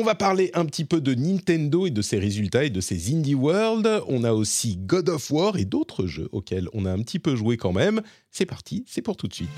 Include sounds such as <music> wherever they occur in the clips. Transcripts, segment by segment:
On va parler un petit peu de Nintendo et de ses résultats et de ses Indie World. On a aussi God of War et d'autres jeux auxquels on a un petit peu joué quand même. C'est parti, c'est pour tout de suite.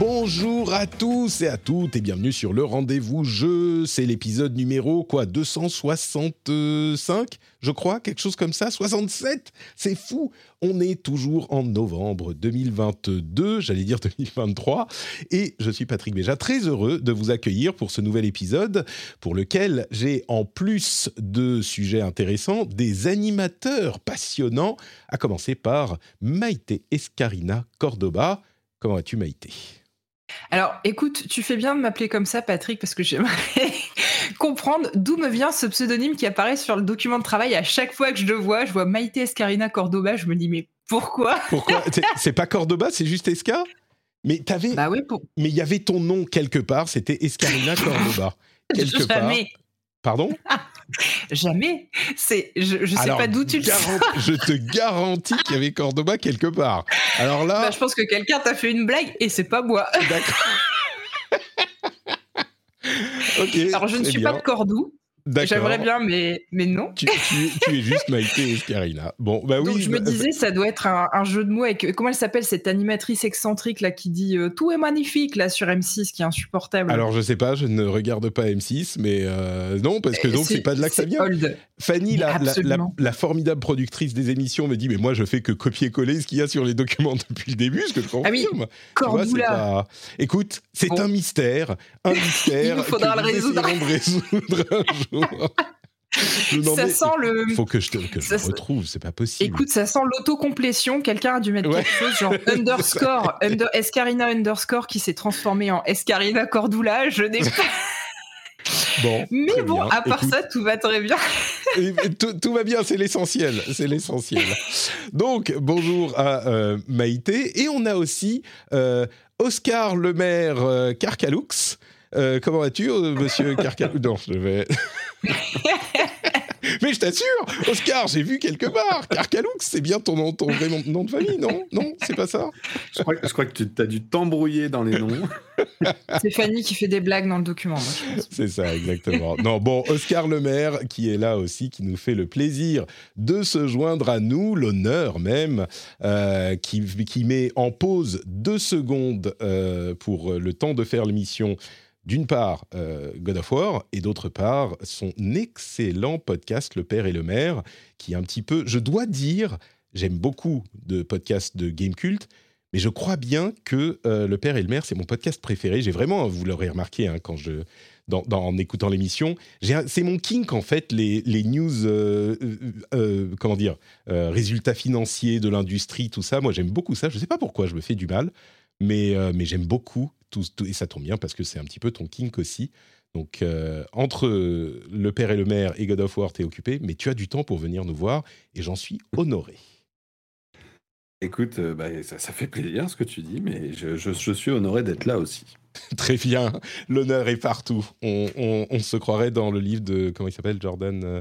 Bonjour à tous et à toutes et bienvenue sur le rendez-vous jeu. C'est l'épisode numéro quoi 265 je crois, quelque chose comme ça, 67 C'est fou On est toujours en novembre 2022, j'allais dire 2023, et je suis Patrick Béja, très heureux de vous accueillir pour ce nouvel épisode pour lequel j'ai en plus de sujets intéressants des animateurs passionnants, à commencer par Maïté Escarina Cordoba. Comment vas-tu Maïté? Alors, écoute, tu fais bien de m'appeler comme ça, Patrick, parce que j'aimerais <laughs> comprendre d'où me vient ce pseudonyme qui apparaît sur le document de travail à chaque fois que je le vois. Je vois Maïté Escarina Cordoba, je me dis, mais pourquoi? Pourquoi? <laughs> C'est- pas Cordoba, c'est juste Esca Mais t'avais, Bah oui, pour... mais il y avait ton nom quelque part, c'était Escarina <laughs> Cordoba. Quelque part. Pardon? Jamais. C'est, je, je sais Alors, pas d'où tu le sais. Je te garantis qu'il y avait Cordoba quelque part. Alors là, Bah, je pense que quelqu'un t'a fait une blague et c'est pas moi. d'accord. <laughs> Alors, je ne suis bien. pas de Cordoue. J'aimerais bien, mais, mais non. Tu, tu- tu es juste Maïté Escarina. Bon, bah oui. Donc je me bah, disais, ça doit être un, un jeu de mots avec comment elle s'appelle cette animatrice excentrique là qui dit euh, tout est magnifique là sur M6 qui est insupportable. Alors je sais pas, je ne regarde pas M6, mais euh, non parce que Euh, donc c'est pas de là que ça c'est vient. old. Fanny, la, la- la, Absolument. la formidable productrice des émissions, me dit mais moi je fais que copier-coller ce qu'il y a sur les documents <laughs> depuis le début, ce que je confirme. Ah oui, Cordoula. pas- Écoute, c'est Bon. un mystère, un <laughs> mystère. Il nous faudra que le résoudre. résoudre un jour. <laughs> Ça sent le. Faut que je te que je retrouve, c'est pas possible. Écoute, ça sent l'autocomplétion. Quelqu'un a dû mettre Ouais. quelque chose genre <laughs> underscore, under, Escarina underscore qui s'est transformé en Escarina Cordula. Je n'ai pas. <laughs> bon, Mais bon, bien. à part Écoute, ça, tout va très bien. Tout va bien, c'est l'essentiel, c'est l'essentiel. Donc, bonjour à euh, Maïté. Et on a aussi euh, Oscar Lemaire euh, Carcalux. Euh, comment vas-tu, euh, monsieur Carcalux Non, je vais... <laughs> Mais je t'assure, Oscar, j'ai vu quelque part. Carcalux, c'est bien ton nom, ton vrai nom, de famille, non? Non, c'est pas ça? Je crois, je crois que tu as dû t'embrouiller dans les noms. <laughs> C'est Fanny qui fait des blagues dans le document. C'est ça, exactement. Non, bon, Oscar Lemaire, qui est là aussi, qui nous fait le plaisir de se joindre à nous, l'honneur même, euh, qui, qui met en pause deux secondes euh, pour le temps de faire l'émission. D'une part, euh, God of War, et d'autre part, son excellent podcast Le Père et le Maire, qui est un petit peu, je dois dire, j'aime beaucoup de podcasts de Game Cult, mais je crois bien que euh, Le Père et le Maire, c'est mon podcast préféré. J'ai vraiment, vous l'aurez remarqué hein, quand je, dans, en écoutant l'émission, c'est mon kink en fait, les, les news, euh, comment dire, résultats financiers de l'industrie, tout ça. Moi, j'aime beaucoup ça. Je ne sais pas pourquoi, je me fais du mal, mais, euh, mais j'aime beaucoup tout, et ça tombe bien parce que c'est un petit peu ton kink aussi. Donc, euh, entre Le Père et le Maire et God of War, t'es occupé, mais tu as du temps pour venir nous voir et j'en suis honoré. Écoute, euh, bah, ça, fait plaisir ce que tu dis, mais je, suis honoré d'être là aussi. <laughs> Très bien, l'honneur est partout. On, se croirait dans le livre de, comment il s'appelle, Jordan euh,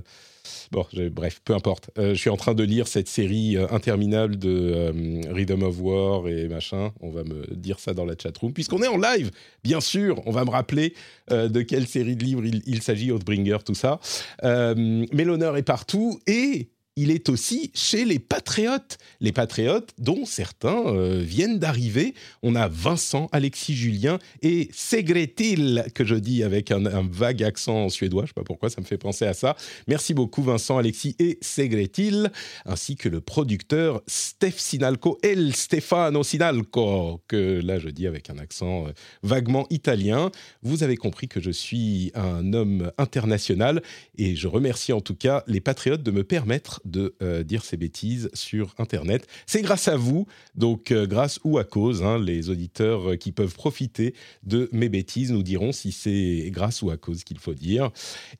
Bon, bref, peu importe. Euh, je suis en train de lire cette série interminable de Rhythm of War et machin. On va me dire ça dans la chatroom. Puisqu'on est en live, bien sûr, on va me rappeler de quelle série de livres il, s'agit, Oathbringer, tout ça. Mais l'honneur est partout et il est aussi chez les Patriotes. Les Patriotes dont certains euh, viennent d'arriver. On a Vincent, Alexis Julien et Segretil, que je dis avec un, vague accent suédois. Je ne sais pas pourquoi, ça me fait penser à ça. Merci beaucoup Vincent, Alexis et Segretil, ainsi que le producteur Steph Sinalco, El Stefano Sinalco, que là je dis avec un accent euh, vaguement italien. Vous avez compris que je suis un homme international et je remercie en tout cas les Patriotes de me permettre de euh, dire ces bêtises sur Internet. C'est grâce à vous, donc euh, grâce ou à cause, hein, les auditeurs euh, qui peuvent profiter de mes bêtises nous diront si c'est grâce ou à cause qu'il faut dire.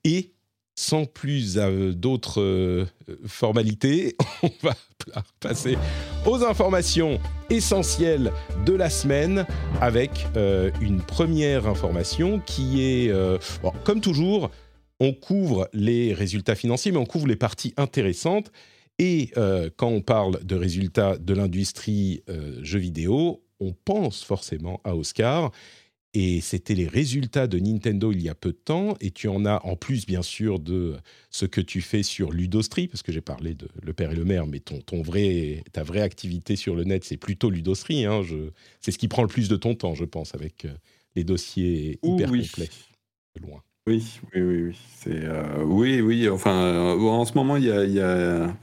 Et sans plus d'autres formalités, <laughs> on va passer aux informations essentielles de la semaine avec une première information qui est, comme toujours, on couvre les résultats financiers, mais on couvre les parties intéressantes. Et euh, quand on parle de résultats de l'industrie euh, jeux vidéo, on pense forcément à Oscar. Et c'était les résultats de Nintendo il y a peu de temps. Et tu en as, en plus bien sûr, de ce que tu fais sur Ludostri, parce que j'ai parlé de Le Père et le Maire, mais ton, ton vrai, ta vraie activité sur le net, c'est plutôt Ludostri. Hein, c'est ce qui prend le plus de ton temps, je pense, avec euh, les dossiers hyper complets. De loin. Oui, oui, oui, oui. C'est euh, oui, oui. Enfin, euh, en ce moment, il y a, il y a,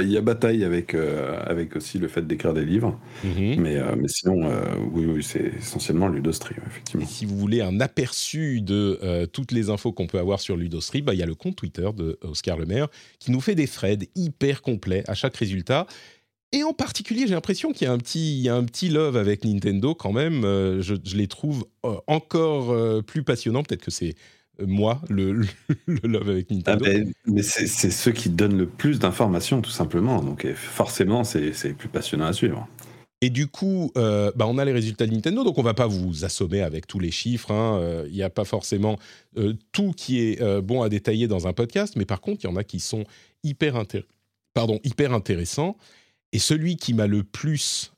il y a bataille avec euh, avec aussi le fait d'écrire des livres. Mhm. Mais mais sinon, oui, oui, c'est essentiellement Ludostri, effectivement. Et si vous voulez un aperçu de toutes les infos qu'on peut avoir sur Ludostri, bah il y a le compte Twitter de Oscar Lemaire qui nous fait des threads hyper complets à chaque résultat. Et en particulier, j'ai l'impression qu'il y a un petit, il y a un petit love avec Nintendo quand même. je, je les trouve encore plus passionnants. Peut-être que c'est moi, le, le, love avec ah, Nintendo. mais c'est ceux qui donnent le plus d'informations, tout simplement. Donc forcément, c'est plus passionnant à suivre. Et du coup, euh, bah on a les résultats de Nintendo, donc on va pas vous assommer avec tous les chiffres. Hein. Euh, il n'y a pas forcément euh, tout qui est bon à détailler dans un podcast, mais par contre, il y en a qui sont hyper, Pardon, hyper intéressants. Et celui qui m'a le plus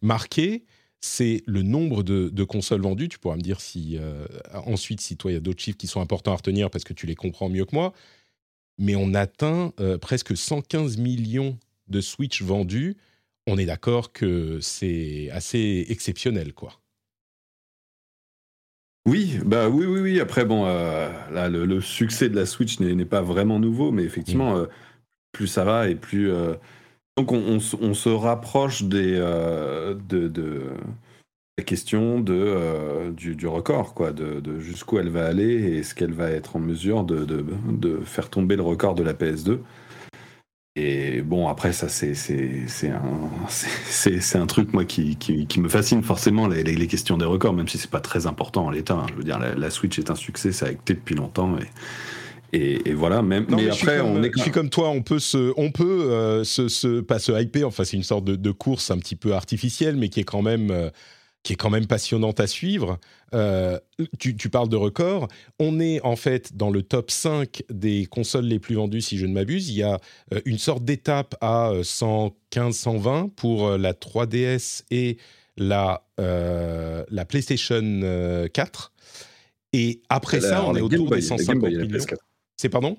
marqué, c'est le nombre de, consoles vendues. Tu pourras me dire si euh, ensuite si toi il y a d'autres chiffres qui sont importants à retenir parce que tu les comprends mieux que moi. Mais on atteint euh, presque 115 millions de Switch vendus. On est d'accord que c'est assez exceptionnel, quoi. Oui, bah oui, oui, oui. Après, bon, euh, là, le, succès de la Switch n'est pas vraiment nouveau, mais effectivement, mmh. plus ça va et plus donc on, se rapproche des, euh, de, la question de, euh, du, record, quoi, de, jusqu'où elle va aller et est-ce qu'elle va être en mesure de, de, faire tomber le record de la PS2. Et bon, après, ça, c'est, un, <laughs> un truc, moi, qui, qui, me fascine forcément, les, les, questions des records, même si c'est pas très important en l'état. Hein. Je veux dire, la, Switch est un succès, ça a été depuis longtemps. Et, voilà, même. mais, après, on est. Je suis comme toi, on peut se, on peut euh, se, pas se hyper. Enfin, c'est une sorte de, course un petit peu artificielle, mais qui est quand même. Euh, qui est quand même passionnante à suivre. Euh, tu, tu, parles de records. On est en fait dans le top 5 des consoles les plus vendues, si je ne m'abuse. Il y a une sorte d'étape à 115, 120 pour la 3DS et la, la PlayStation 4. Et après ça, on est autour des 150 millions. C'est pardon?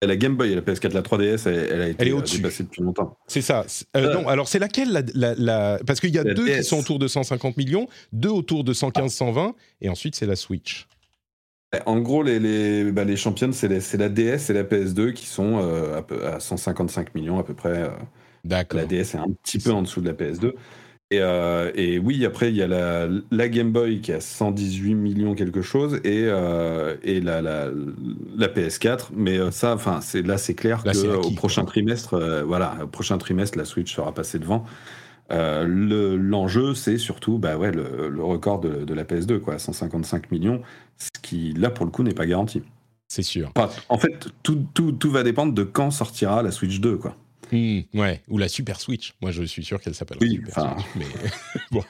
La Game Boy la PS4, la 3DS, elle, a été elle est dépassée depuis longtemps. C'est ça. Euh, euh, non, alors c'est laquelle la, Parce qu'il y a deux qui sont autour de 150 millions, deux autour de 115-120, et ensuite c'est la Switch. En gros, les, les, bah, les championnes, c'est la DS et la PS2 qui sont euh, à, à, 155 millions à peu près. D'accord. La DS est un petit peu en dessous de la PS2. Euh, et, oui, après, il y a la, Game Boy qui a 118 millions quelque chose et, euh, et la, la, PS4. Mais euh, ça, enfin, c'est là, c'est clair qu'au prochain trimestre, voilà, au prochain trimestre, la Switch sera passée devant. L'enjeu, c'est surtout bah ouais, le, record de, la PS2, quoi, 155 millions, ce qui, là, pour le coup, n'est pas garanti. C'est sûr. en fait, tout, tout, tout va dépendre de quand sortira la Switch 2, quoi. Ouais, ou la Super Switch. Moi, je suis sûr qu'elle s'appelle Super Switch. Mais <laughs> bon.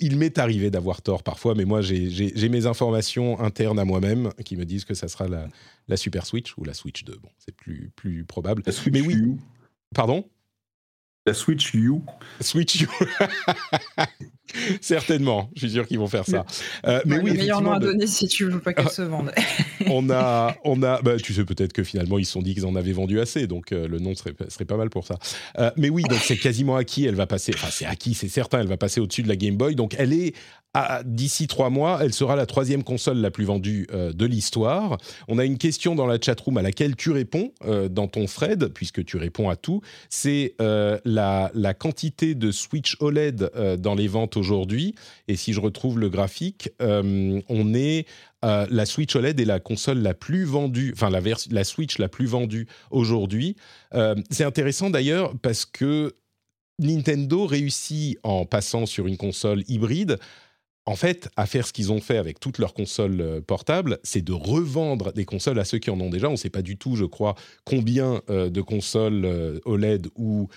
il, m'est arrivé d'avoir tort parfois, mais moi j'ai mes informations internes à moi-même qui me disent que ça sera la, la, Super Switch ou la Switch 2. Bon, c'est plus, plus probable. mais oui. Pardon? La Switch U. Switch U. <laughs> <laughs> Certainement, je suis sûr qu'ils vont faire ça. Euh, mais oui, le meilleur nom à donner si tu veux pas qu'elle se vende. <laughs> on a, <laughs> on a, bah, tu sais peut-être que finalement ils se sont dit qu'ils en avaient vendu assez, donc euh, le nom serait, serait pas mal pour ça. Euh, mais oui, donc c'est quasiment acquis, elle va passer, enfin c'est acquis, c'est certain, elle va passer au-dessus de la Game Boy, donc elle est d'ici trois mois, elle sera la troisième console la plus vendue euh, de l'histoire. On a une question dans la chatroom à laquelle tu réponds euh, dans ton thread, puisque tu réponds à tout. C'est euh, la, la, quantité de Switch OLED dans les ventes aujourd'hui. Et si je retrouve le graphique, on est la Switch OLED est la console la plus vendue, enfin la, la Switch la plus vendue aujourd'hui. c'est intéressant d'ailleurs parce que Nintendo réussit en passant sur une console hybride en fait, à faire ce qu'ils ont fait avec toutes leurs consoles euh, portables, c'est de revendre des consoles à ceux qui en ont déjà. On ne sait pas du tout, je crois, combien euh, de consoles euh, OLED ou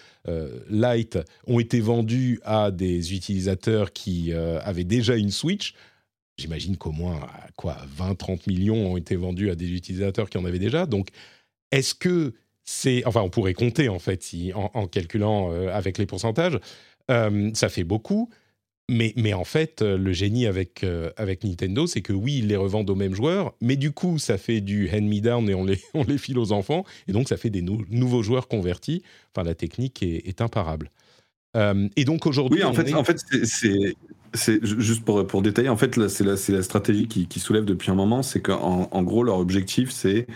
Light ont été vendues à des utilisateurs qui avaient déjà une Switch. J'imagine qu'au moins, quoi, 20-30 millions ont été vendus à des utilisateurs qui en avaient déjà. Donc, est-ce que c'est... Enfin, on pourrait compter, en fait, si, en, calculant avec les pourcentages. ça fait beaucoup. Mais, mais, en fait, euh, le génie avec, euh, avec Nintendo, c'est que oui, ils les revendent aux mêmes joueurs, mais du coup, ça fait du hand-me-down et on les, <laughs> on les file aux enfants, et donc ça fait des nouveaux joueurs convertis. Enfin, la technique est, imparable. Euh, et donc aujourd'hui. Oui, en fait, en fait c'est juste pour, pour détailler, en fait, c'est la, la, stratégie qui, qui, soulève depuis un moment, c'est qu'en en gros, leur objectif, c'est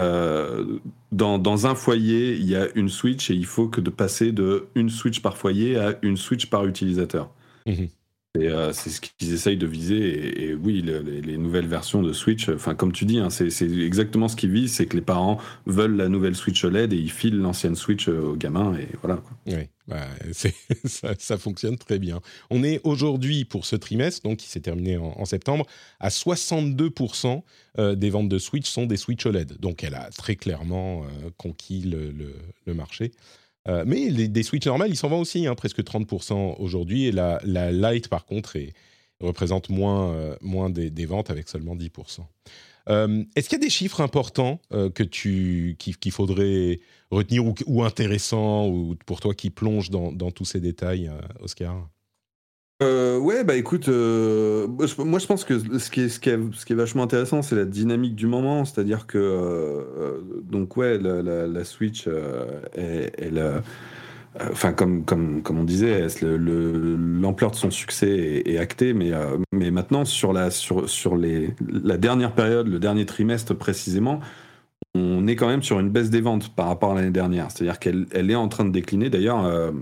dans, dans, un foyer, il y a une Switch et il faut que de passer de une Switch par foyer à une Switch par utilisateur. Mhm. Euh, c'est ce qu'ils essayent de viser. Et, oui, les, nouvelles versions de Switch, enfin comme tu dis, hein, c'est exactement ce qu'ils visent, c'est que les parents veulent la nouvelle Switch OLED et ils filent l'ancienne Switch euh, aux gamins et voilà. Oui, bah, <laughs> ça, fonctionne très bien. On est aujourd'hui pour ce trimestre, donc qui s'est terminé en, septembre, à 62% euh, des ventes de Switch sont des Switch OLED. Donc elle a très clairement conquis le, le marché. Euh, mais des Switch normales, ils s'en vendent aussi, hein, presque 30% aujourd'hui. Et la, la, Lite, par contre, représente moins, euh, des, ventes avec seulement 10%. Euh, est-ce qu'il y a des chiffres importants que qu'il, faudrait retenir ou, ou, intéressants ou pour toi qui plonge dans tous ces détails, Oscar? Euh, ouais, bah écoute, euh, moi je pense que ce qui est, vachement intéressant, c'est la dynamique du moment. C'est-à-dire que, euh, donc ouais, la, Switch, elle, enfin comme, on disait, l'ampleur de son succès est, actée, mais, mais maintenant sur, la, sur, sur les, la dernière période, le dernier trimestre précisément, on est quand même sur une baisse des ventes par rapport à l'année dernière. C'est-à-dire qu'elle elle est en train de décliner. D'ailleurs,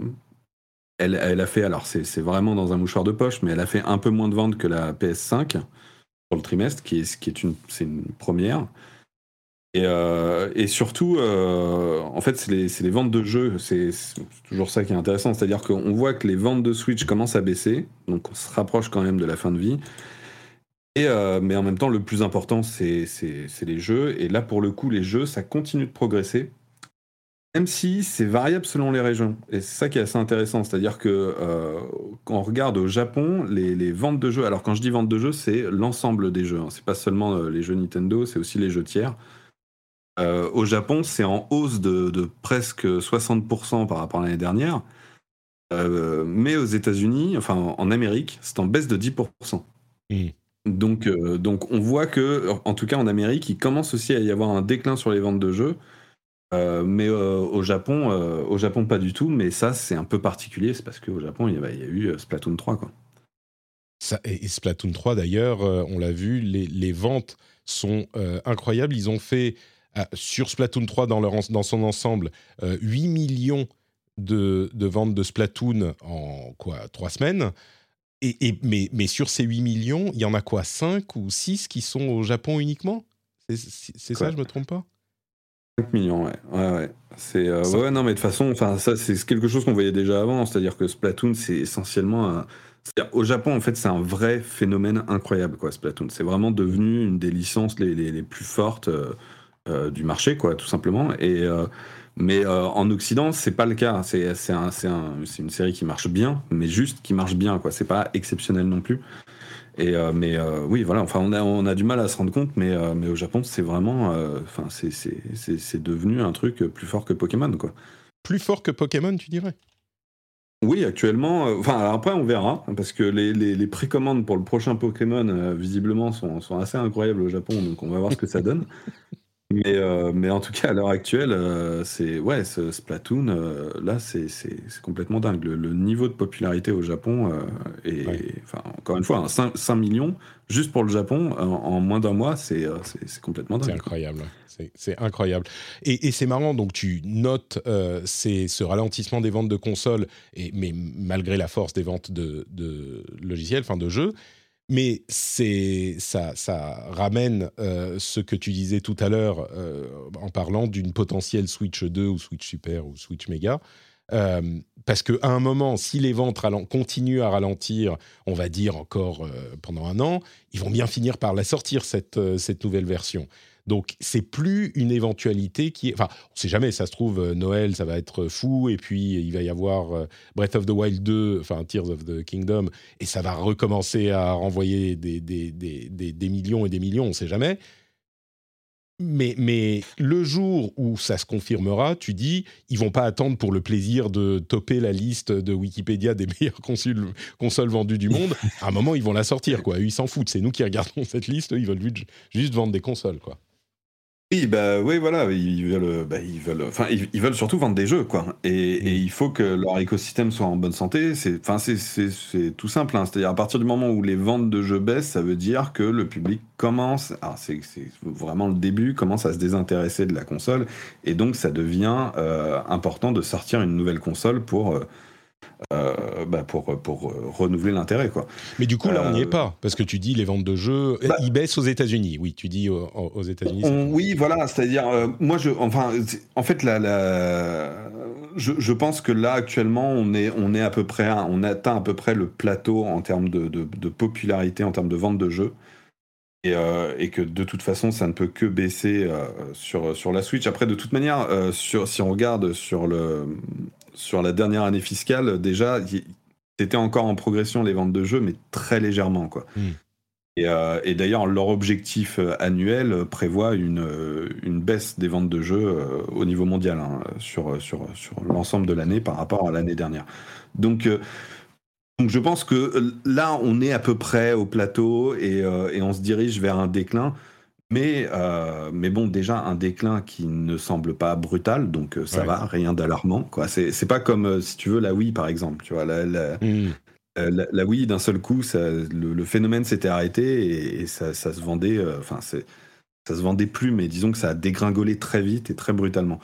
elle, a fait, alors c'est vraiment dans un mouchoir de poche, mais elle a fait un peu moins de ventes que la PS5 sur le trimestre, qui est, qui est une, une première. Et, euh, et surtout, euh, en fait, c'est les, les, ventes de jeux. C'est toujours ça qui est intéressant. C'est-à-dire qu'on voit que les ventes de Switch commencent à baisser. Donc, on se rapproche quand même de la fin de vie. Et, euh, mais en même temps, le plus important, c'est les jeux. Et là, pour le coup, les jeux, ça continue de progresser. Même si c'est variable selon les régions. Et c'est ça qui est assez intéressant. C'est-à-dire que euh, quand on regarde au Japon, les, ventes de jeux, alors quand je dis ventes de jeux, c'est l'ensemble des jeux. Hein. C'est pas seulement euh, les jeux Nintendo, c'est aussi les jeux tiers. Euh, au Japon, c'est en hausse de, presque 60% par rapport à l'année dernière. mais aux États-Unis, enfin en Amérique, c'est en baisse de 10%. Mmh. Donc, donc on voit que, en tout cas en Amérique, il commence aussi à y avoir un déclin sur les ventes de jeux. Euh, mais euh, au Japon, euh, au Japon pas du tout. Mais ça, c'est un peu particulier. C'est parce qu'au Japon, il y, a, eu Splatoon 3, quoi. Ça, et Splatoon 3, d'ailleurs, on l'a vu, les, ventes sont incroyables. Ils ont fait sur Splatoon 3 dans, leur, dans son ensemble 8 millions de, de, ventes de Splatoon en quoi trois semaines. Et, et mais, mais, sur ces 8 millions, il y en a quoi 5 ou 6 qui sont au Japon uniquement? C'est ça, je me trompe pas? 5 millions, ouais. ouais, ouais. C'est, euh, ouais, non, mais de toute façon, enfin, ça, c'est quelque chose qu'on voyait déjà avant. C'est-à-dire que Splatoon, c'est essentiellement un. Au Japon, en fait, c'est un vrai phénomène incroyable, quoi, Splatoon. C'est vraiment devenu une des licences les, les, les plus fortes euh, euh, du marché, quoi, tout simplement. Et, mais en Occident, c'est pas le cas. C'est, c'est, un, c'est, un, c'est une série qui marche bien, mais juste qui marche bien, quoi. C'est pas exceptionnel non plus. Et, euh, mais euh, oui, voilà, enfin, on a, on a du mal à se rendre compte, mais, euh, mais au Japon, c'est vraiment. Enfin, c'est devenu un truc plus fort que Pokémon, quoi. Plus fort que Pokémon, tu dirais? Oui, actuellement. Enfin, après, on verra, parce que les, les, les précommandes pour le prochain Pokémon, visiblement, sont, sont, assez incroyables au Japon, donc on va voir ce que ça donne. <laughs> Mais, euh, mais en tout cas, à l'heure actuelle, euh, c'est ouais, ce Splatoon, euh, là, c'est complètement dingue. Le, niveau de popularité au Japon est, enfin, encore une fois, 5, 5, millions juste pour le Japon en, moins d'un mois, c'est complètement dingue. C'est incroyable. C'est incroyable. Et, et c'est marrant, donc tu notes ce ralentissement des ventes de consoles, et, mais malgré la force des ventes de, de logiciels, enfin de jeux, mais c'est ça, ça ramène euh, ce que tu disais tout à l'heure euh, en parlant d'une potentielle Switch 2 ou Switch Super ou Switch Mega. Euh, parce qu'à un moment, si les ventes continuent à ralentir, on va dire encore pendant un an, ils vont bien finir par la sortir, cette, cette nouvelle version. Donc, c'est plus une éventualité qui. Enfin, on ne sait jamais, ça se trouve, euh, Noël, ça va être fou, et puis il va y avoir euh, Breath of the Wild 2, enfin Tears of the Kingdom, et ça va recommencer à renvoyer des, des, des, des millions et des millions, on ne sait jamais. Mais, mais, le jour où ça se confirmera, tu dis, ils vont pas attendre pour le plaisir de topper la liste de Wikipédia des <laughs> meilleures consoles, consoles vendues du monde. À un moment, ils vont la sortir, quoi. ils s'en foutent. C'est nous qui regardons cette liste. ils veulent juste vendre des consoles, quoi. Oui, bah oui, voilà, ils veulent, bah, ils veulent, enfin, ils, veulent surtout vendre des jeux, quoi. Et, mm. il faut que leur écosystème soit en bonne santé. C'est, enfin, c'est, tout simple. Hein. C'est-à-dire à partir du moment où les ventes de jeux baissent, ça veut dire que le public commence, alors c'est, vraiment le début, commence à se désintéresser de la console, et donc ça devient euh, important de sortir une nouvelle console pour euh, euh, bah pour, pour renouveler l'intérêt. quoi. Mais du coup, là, on n'y est euh, pas, parce que tu dis les ventes de jeux, bah ils baissent aux États-Unis. Oui, tu dis aux, États-Unis. Oui, voilà, c'est-à-dire, euh, moi, je, enfin, en fait, la, la je, je, pense que là, actuellement, on est, on est à peu près, on atteint à peu près le plateau en termes de, de, popularité, en termes de vente de jeux. Et, et, que de toute façon, ça ne peut que baisser sur, sur la Switch. Après, de toute manière, sur, si on regarde sur le, sur la dernière année fiscale, déjà, c'était encore en progression les ventes de jeux, mais très légèrement. Quoi. Hmm. Euh, et, d'ailleurs, leur objectif euh, annuel prévoit une, euh, une, baisse des ventes de jeux au niveau mondial hein, sur, sur, sur l'ensemble de l'année par rapport à l'année dernière. Donc, donc, je pense que là, on est à peu près au plateau et, et on se dirige vers un déclin. Mais, euh, mais bon, déjà un déclin qui ne semble pas brutal, donc euh, ça va, rien d'alarmant. Quoi. C'est, pas comme, euh, si tu veux, la Wii, par exemple. Tu vois, la, la, mmh. Wii, d'un seul coup, ça, le, phénomène s'était arrêté et, ça, ça, se vendait, enfin, c'est, ça se vendait plus, mais disons que ça a dégringolé très vite et très brutalement.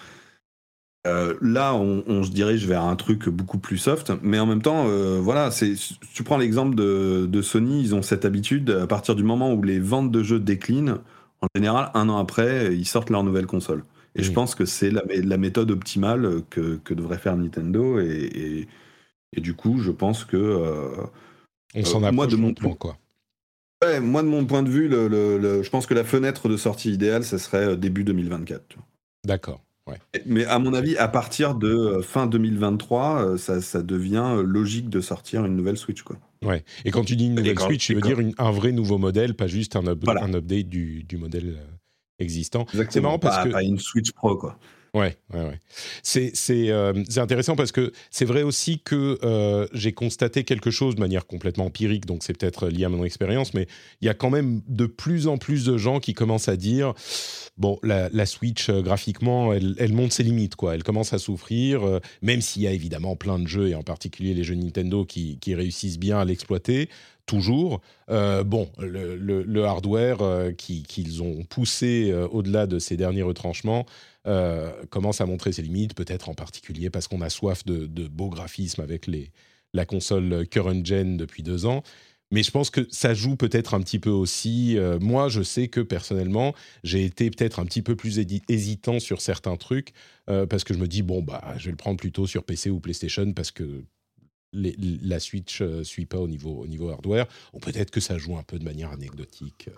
là, on, on, se dirige vers un truc beaucoup plus soft, mais en même temps, voilà, c'est, tu prends l'exemple de, de, Sony, ils ont cette habitude, à partir du moment où les ventes de jeux déclinent, en général, un an après, ils sortent leur nouvelle console. Et je pense que c'est la, la, méthode optimale que, que, devrait faire Nintendo. Et, et, du coup, je pense que. Euh, On s'en euh, moi, de mon point, quoi. Ouais, moi, de mon point de vue, le, le, je pense que la fenêtre de sortie idéale, ce serait euh, début 2024. D'accord. Mais à mon avis, à partir de euh, fin 2023, euh, ça, ça, devient euh, logique de sortir une nouvelle Switch. Quoi. Ouais. Et quand tu dis une nouvelle Switch, tu veux dire un vrai nouveau modèle, pas juste un, un update du, du modèle existant. C'est marrant parce que. Pas une Switch Pro, quoi. Ouais, ouais. C'est euh, intéressant parce que c'est vrai aussi que euh, j'ai constaté quelque chose de manière complètement empirique, donc c'est peut-être lié à mon expérience, mais il y a quand même de plus en plus de gens qui commencent à dire bon, la, Switch euh, graphiquement, elle, monte ses limites, quoi. Elle commence à souffrir, même s'il y a évidemment plein de jeux et en particulier les jeux Nintendo qui, qui réussissent bien à l'exploiter toujours. bon, le, le, hardware qu'ils ont poussé au-delà de ces derniers retranchements euh, commence à montrer ses limites, peut-être en particulier parce qu'on a soif de, beaux graphismes avec la console current gen depuis deux ans. Mais je pense que ça joue peut-être un petit peu aussi. Euh, moi, je sais que personnellement, j'ai été peut-être un petit peu plus hésitant sur certains trucs euh, parce que je me dis bon bah, je vais le prendre plutôt sur PC ou PlayStation parce que la Switch ne suit pas au niveau, au niveau hardware. Ou peut-être que ça joue un peu de manière anecdotique.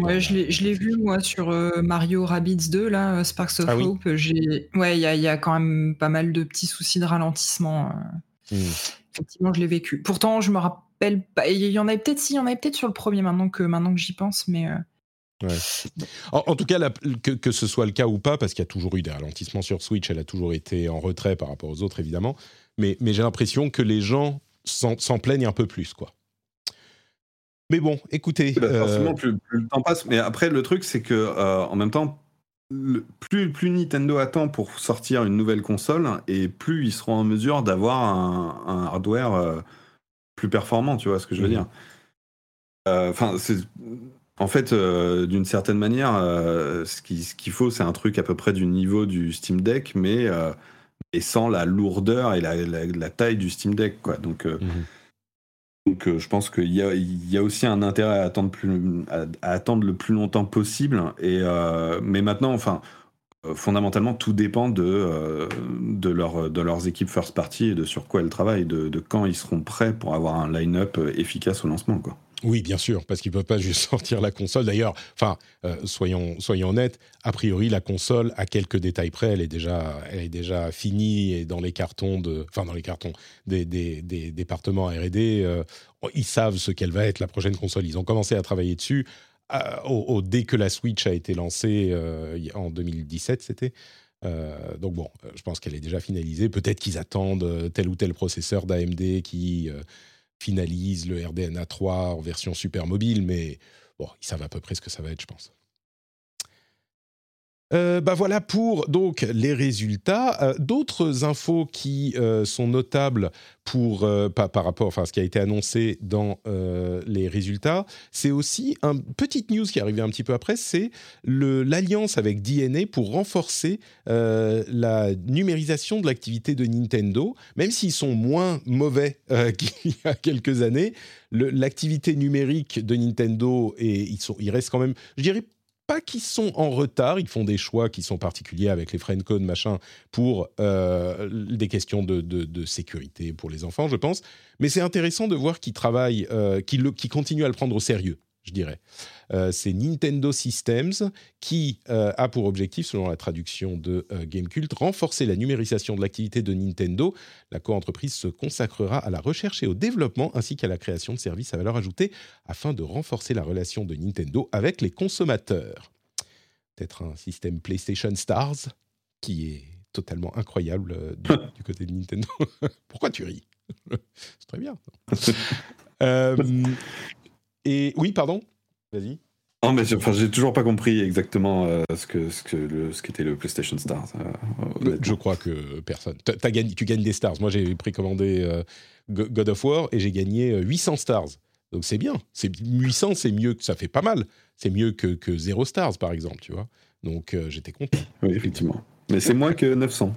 Ouais, je l'ai vu moi sur euh, Mario Rabbids 2, là, euh, Sparks of ah Hope. J'ai... Ouais, il y a, y a, quand même pas mal de petits soucis de ralentissement. Euh. Mmh. Effectivement, je l'ai vécu. Pourtant, je me rappelle pas. Il y en avait peut-être, si, il y en avait peut-être sur le premier maintenant que, maintenant que j'y pense, mais. Ouais. En, tout cas, que, que, ce soit le cas ou pas, parce qu'il y a toujours eu des ralentissements sur Switch, elle a toujours été en retrait par rapport aux autres, évidemment. Mais, mais j'ai l'impression que les gens s'en plaignent un peu plus, quoi. Mais bon, écoutez. Bah, forcément, euh, plus, le temps passe. Mais après, le truc, c'est que euh, en même temps, plus, plus Nintendo attend pour sortir une nouvelle console, et plus ils seront en mesure d'avoir un, hardware plus performant, tu vois ce que je veux mmh. dire. Enfin, en fait, euh, d'une certaine manière, euh, ce qu'il faut, c'est un truc à peu près du niveau du Steam Deck, mais euh, et sans la lourdeur et la, taille du Steam Deck. Quoi. Donc, mhm. Donc je pense qu'il y, a, aussi un intérêt à attendre, le plus longtemps possible. Et, mais maintenant, enfin, fondamentalement, tout dépend de, de, leur, de leurs équipes first party et de sur quoi elles travaillent, de, de quand ils seront prêts pour avoir un line-up efficace au lancement. Quoi. Oui, bien sûr, parce qu'ils peuvent pas juste <laughs> sortir la console. D'ailleurs, enfin, euh, soyons soyons honnêtes. A priori, la console, à quelques détails près, elle est déjà, elle est déjà finie et dans les cartons de, dans les cartons des, des, départements R&D, euh, ils savent ce qu'elle va être la prochaine console. Ils ont commencé à travailler dessus euh, dès que la Switch a été lancée en 2017, c'était. donc bon, je pense qu'elle est déjà finalisée. Peut-être qu'ils attendent tel ou tel processeur d'AMD qui finalise le RDNA 3 en version super mobile, mais bon, ils savent à peu près ce que ça va être, je pense. Euh, bah voilà pour donc les résultats. Euh, d'autres infos qui euh, sont notables pour par, par, rapport, enfin ce qui a été annoncé dans les résultats, c'est aussi un petite news qui est arrivée un petit peu après, c'est l'alliance avec DNA pour renforcer la numérisation de l'activité de Nintendo, même s'ils sont moins mauvais <laughs> qu'il y a quelques années. L'activité numérique de Nintendo et ils sont, ils restent quand même, je dirais pas qu'ils sont en retard, ils font des choix qui sont particuliers avec les friend machin pour euh, des questions de, sécurité pour les enfants, je pense. Mais c'est intéressant de voir qu'ils travaillent, euh, qu'ils continuent à le prendre au sérieux je dirais. Euh, c'est Nintendo Systems qui euh, a pour objectif, selon la traduction de euh, Gamecult, renforcer la numérisation de l'activité de Nintendo. La co-entreprise se consacrera à la recherche et au développement ainsi qu'à la création de services à valeur ajoutée afin de renforcer la relation de Nintendo avec les consommateurs. Peut-être un système PlayStation Stars qui est totalement incroyable du, <laughs> du côté de Nintendo. <laughs> Pourquoi tu ris? <laughs> C'est très bien. Et oui, pardon Vas-y. Non, mais j'ai toujours pas compris exactement euh, ce que ce que le, ce qu'était le PlayStation Stars. Euh, je crois que personne. As gagné, tu gagnes des stars. Moi, j'ai précommandé euh, God of War et j'ai gagné 800 stars. Donc c'est bien. C'est 800, c'est mieux que ça fait pas mal. C'est mieux que que 0 stars par exemple, tu vois. Donc j'étais content. Oui, effectivement. Mais c'est moins que 900.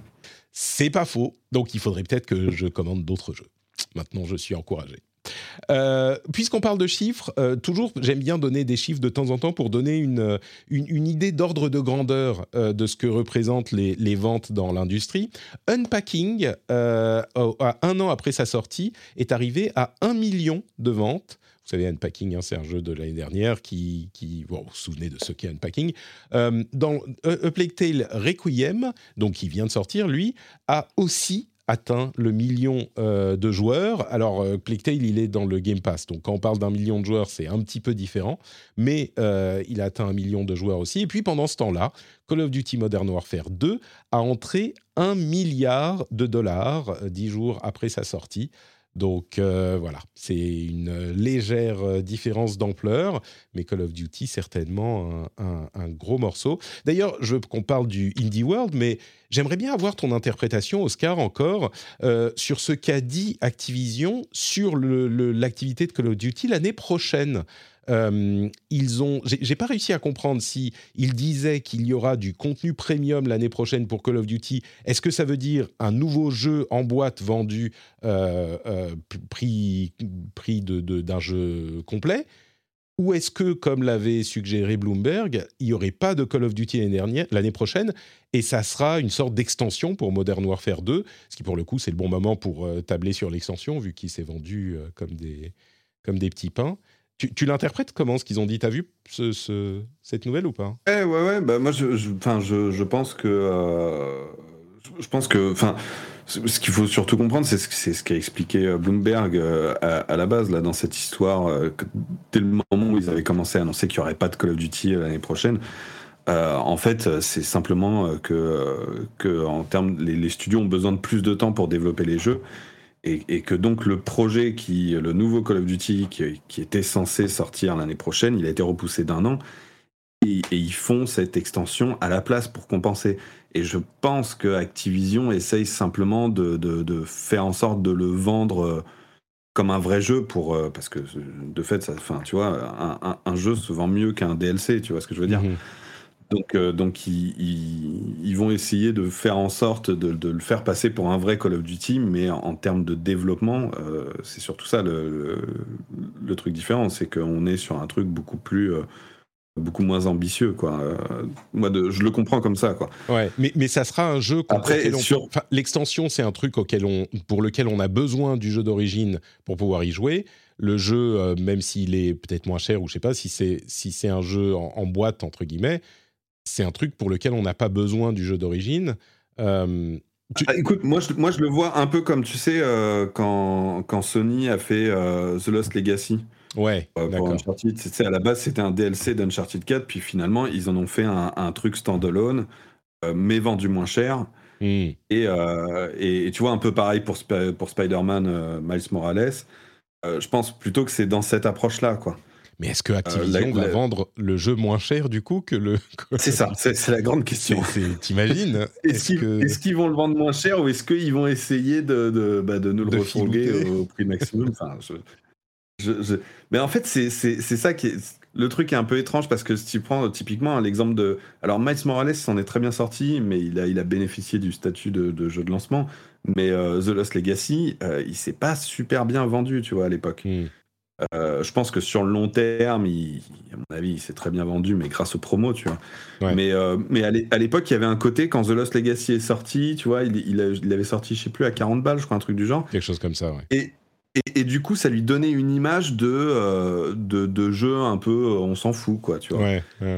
C'est pas faux. Donc il faudrait peut-être que je commande d'autres jeux. Maintenant, je suis encouragé. Euh, puisqu'on parle de chiffres, euh, toujours j'aime bien donner des chiffres de temps en temps pour donner une, euh, une, idée d'ordre de grandeur de ce que représentent les, les ventes dans l'industrie. Unpacking, à un an après sa sortie, est arrivé à un million de ventes. Vous savez, Unpacking, hein, c'est un jeu de l'année dernière qui, qui vous vous souvenez de ce qu'est Unpacking. dans A Plague Tale Requiem, donc qui vient de sortir, lui, a aussi atteint le million euh, de joueurs. Alors, euh, il est dans le Game Pass, donc quand on parle d'un million de joueurs, c'est un petit peu différent, mais euh, il a atteint un million de joueurs aussi. Et puis, pendant ce temps-là, Call of Duty Modern Warfare 2 a entré un milliard de dollars euh, dix jours après sa sortie. Donc voilà, c'est une légère différence d'ampleur, mais Call of Duty certainement un, gros morceau. D'ailleurs, je veux qu'on parle du Indie World, mais j'aimerais bien avoir ton interprétation, Oscar, encore euh, sur ce qu'a dit Activision sur l'activité de Call of Duty l'année prochaine. Euh, ils ont, j'ai pas réussi à comprendre si ils disaient qu'il y aura du contenu premium l'année prochaine pour Call of Duty. Est-ce que ça veut dire un nouveau jeu en boîte vendu euh, euh, prix prix d'un jeu complet? Ou est-ce que, comme l'avait suggéré Bloomberg, il n'y aurait pas de Call of Duty l'année prochaine et ça sera une sorte d'extension pour Modern Warfare 2, ce qui pour le coup c'est le bon moment pour tabler sur l'extension vu qu'il s'est vendu comme, des, comme des petits pains. Tu, l'interprètes comment ce qu'ils ont dit? T'as vu ce, cette nouvelle ou pas? Eh, Ouais, ouais, bah moi je, je, je, je pense que. Euh, je pense que. Enfin, ce qu'il faut surtout comprendre, c'est ce, qu'a expliqué euh, Bloomberg euh, à, la base, là, dans cette histoire, dès le moment où ils avaient commencé à annoncer qu'il n'y aurait pas de Call of Duty l'année prochaine. en fait, c'est simplement que, que en termes, les, les, studios ont besoin de plus de temps pour développer les jeux et, que donc le projet qui, le nouveau Call of Duty qui, était censé sortir l'année prochaine, il a été repoussé d'un an. Et, ils font cette extension à la place pour compenser. Et je pense que Activision essaye simplement de, de, faire en sorte de le vendre euh, comme un vrai jeu pour euh, parce que de fait, ça, enfin, tu vois, un, un, jeu se vend mieux qu'un DLC, tu vois ce que je veux dire. Mhm. Donc, euh, donc ils, ils, vont essayer de faire en sorte de, de, le faire passer pour un vrai Call of Duty, mais en, termes de développement, c'est surtout ça le, le, truc différent, c'est qu'on est sur un truc beaucoup plus beaucoup moins ambitieux quoi. Euh, moi de, je le comprends comme ça quoi. Ouais mais, mais ça sera un jeu après sur... l'extension c'est un truc auquel on pour lequel on a besoin du jeu d'origine pour pouvoir y jouer. Le jeu euh, même s'il est peut-être moins cher ou je sais pas si c'est si c'est un jeu en, boîte entre guillemets c'est un truc pour lequel on n'a pas besoin du jeu d'origine. Euh, ah, écoute, moi je, moi je le vois un peu comme tu sais quand, quand Sony a fait The Lost Legacy. Ouais, euh, pour Uncharted. à la base, c'était un DLC d'Uncharted 4, puis finalement, ils en ont fait un, truc standalone, euh, mais vendu moins cher. Hmm. Euh, et, et, tu vois, un peu pareil pour, pour Spider-Man Miles Morales. je pense plutôt que c'est dans cette approche-là, quoi. Mais est-ce que Activision va vendre le jeu moins cher du coup que le. <laughs> c'est ça, c'est la grande question. T'imagines <laughs> Est-ce qu'ils vont le vendre moins cher ou est-ce qu'ils vont essayer de, de, bah, de nous le refourguer au, prix maximum? Enfin, mais en fait, c'est ça qui est. Le truc est un peu étrange parce que si tu prends typiquement l'exemple de. Alors, Miles Morales s'en est très bien sorti, mais il a, il a bénéficié du statut de, jeu de lancement. Mais euh, The Lost Legacy, euh, il s'est pas super bien vendu, tu vois, à l'époque. Hmm. Euh, je pense que sur le long terme, il, à mon avis, il s'est très bien vendu, mais grâce aux promos, tu vois. Mais, mais à l'époque, il y avait un côté, quand The Lost Legacy est sorti, tu vois, il, il, avait sorti, je sais plus, à 40 balles, je crois, un truc du genre. Quelque chose comme ça, ouais. Et, et, du coup, ça lui donnait une image de, euh, de, jeu un peu, euh, on s'en fout, quoi, tu vois.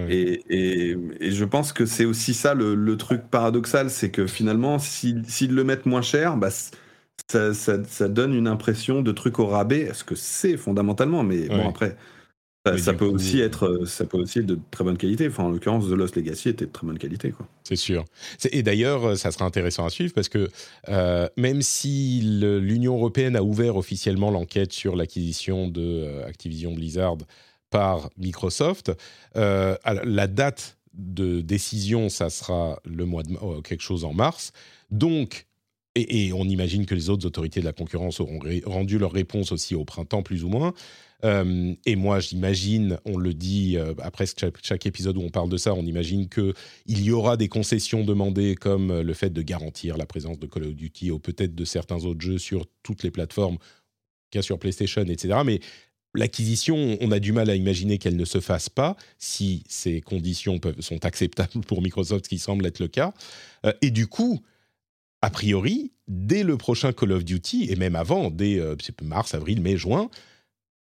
Et, et, je pense que c'est aussi ça le, truc paradoxal, c'est que finalement, s'ils le mettent moins cher, bah, ça, ça, donne une impression de truc au rabais, ce que c'est fondamentalement, mais bon, après, ça, peut aussi être, euh, ça peut aussi être de très bonne qualité. Enfin, en l'occurrence, The Lost Legacy était de très bonne qualité. Quoi. C'est sûr. Et d'ailleurs, euh, ça sera intéressant à suivre parce que euh, même si l'Union européenne a ouvert officiellement l'enquête sur l'acquisition de Activision Blizzard par Microsoft, la date de décision, ça sera le mois de quelque chose en mars. Donc, et, et, on imagine que les autres autorités de la concurrence auront rendu leur réponse aussi au printemps, plus ou moins. Euh, et moi, j'imagine, on le dit euh, après chaque, épisode où on parle de ça, on imagine qu'il y aura des concessions demandées comme le fait de garantir la présence de Call of Duty ou peut-être de certains autres jeux sur toutes les plateformes, qu'à sur PlayStation, etc. Mais l'acquisition, on a du mal à imaginer qu'elle ne se fasse pas si ces conditions sont acceptables pour Microsoft, ce qui semble être le cas. Euh, et du coup, a priori, dès le prochain Call of Duty, et même avant, dès mars, avril, mai, juin,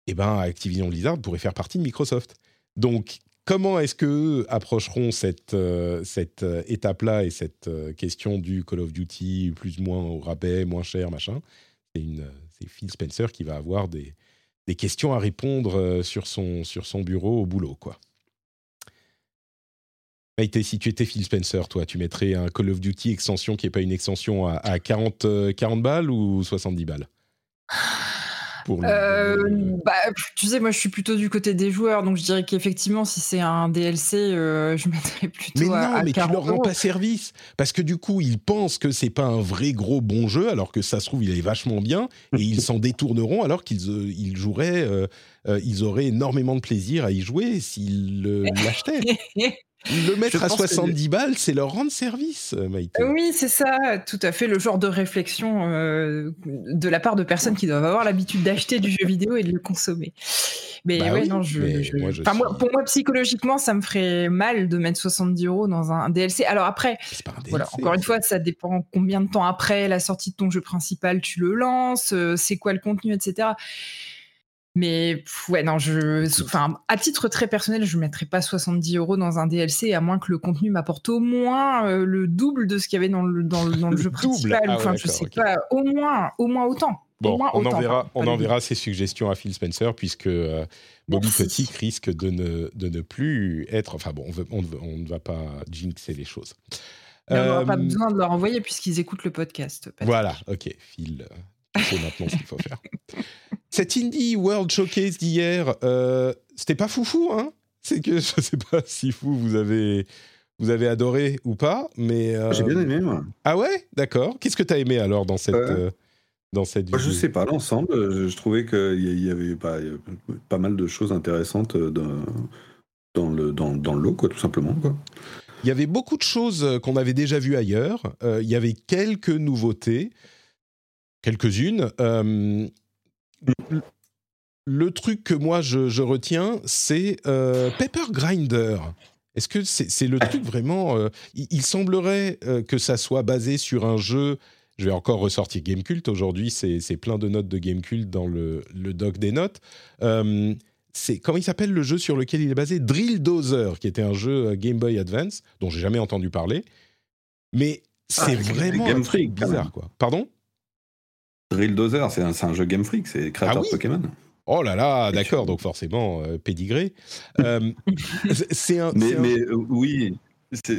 eh ben, Activision Blizzard pourrait faire partie de Microsoft. Donc, comment est-ce que approcheront cette, euh, cette euh, étape-là et cette euh, question du Call of Duty plus ou moins au rabais, moins cher, machin? C'est Phil Spencer qui va avoir des, des questions à répondre sur son, sur son bureau au boulot, quoi. Maïté, si tu étais Phil Spencer, toi, tu mettrais un Call of Duty extension qui n'est pas une extension à, à 40, 40 balles ou 70 balles? <sighs> euh, bah, tu sais, moi je suis plutôt du côté des joueurs, donc je dirais qu'effectivement, si c'est un DLC, euh, je mettrais plutôt mais non, à, mais tu leur rends pas service parce que du coup, ils pensent que c'est pas un vrai gros bon jeu, alors que ça se trouve, il est vachement bien et ils s'en détourneront alors qu'ils euh, ils joueraient, ils auraient énormément de plaisir à y jouer s'ils <laughs> l'achetaient. <laughs> Le mettre à 70 balles, c'est leur rendre service, euh, Maïté. Oui, c'est ça, tout à fait le genre de réflexion euh, de la part de personnes qui doivent avoir l'habitude d'acheter du jeu vidéo et de le consommer. Mais bah non, je, pour moi, psychologiquement, ça me ferait mal de mettre 70 euros dans un DLC. Alors après, voilà, encore une fois, ça dépend combien de temps après la sortie de ton jeu principal tu le lances, euh, c'est quoi le contenu, etc. Mais ouais, non, je, enfin, à titre très personnel, je ne mettrais pas 70 euros dans un DLC, à moins que le contenu m'apporte au moins euh, le double de ce qu'il y avait dans le, dans le, dans le jeu <laughs> principal. Ah enfin, je sais pas, au moins, au moins autant. Bon, on, enverra, on enverra ses suggestions à Phil Spencer, puisque euh, Bobby Kotick risque de ne, de ne plus être. Enfin bon, on, on, ne va pas jinxer les choses. on n'aura pas euh, besoin de leur envoyer puisqu'ils écoutent le podcast. Voilà, ok, Phil, c'est maintenant ce qu'il faut faire. <laughs> Cette Indie World Showcase d'hier, euh, c'était pas foufou, hein? C'est que <laughs> je sais pas si vous, vous avez, vous avez adoré ou pas, mais... J'ai bien aimé, moi. Ah ouais? D'accord. Qu'est-ce que tu as aimé alors dans cette, dans cette vidéo Je sais pas, l'ensemble, je, trouvais qu'il y, avait pas, pas mal de choses intéressantes dans, dans le, dans, dans le lot, quoi, tout simplement. Quoi. Il y avait beaucoup de choses qu'on avait déjà vues ailleurs. il y avait quelques nouveautés, quelques-unes. Le truc que moi je, retiens, c'est Pepper Grinder. Est-ce que c'est le truc vraiment il, semblerait que ça soit basé sur un jeu je vais encore ressortir Gamecult aujourd'hui, c'est plein de notes de Gamecult dans le, le doc des notes. Euh, c'est comment il s'appelle le jeu sur lequel il est basé? Drill Dozer, qui était un jeu euh, Game Boy Advance dont j'ai jamais entendu parler. Mais c'est ah, vraiment Game Freak, bizarre, quoi. Pardon? Drill Dozer, c'est un, jeu Game Freak, c'est créateur ah de Pokémon. Oh là là, d'accord, donc forcément, euh, pédigré. <laughs> c'est un. Mais, mais oui,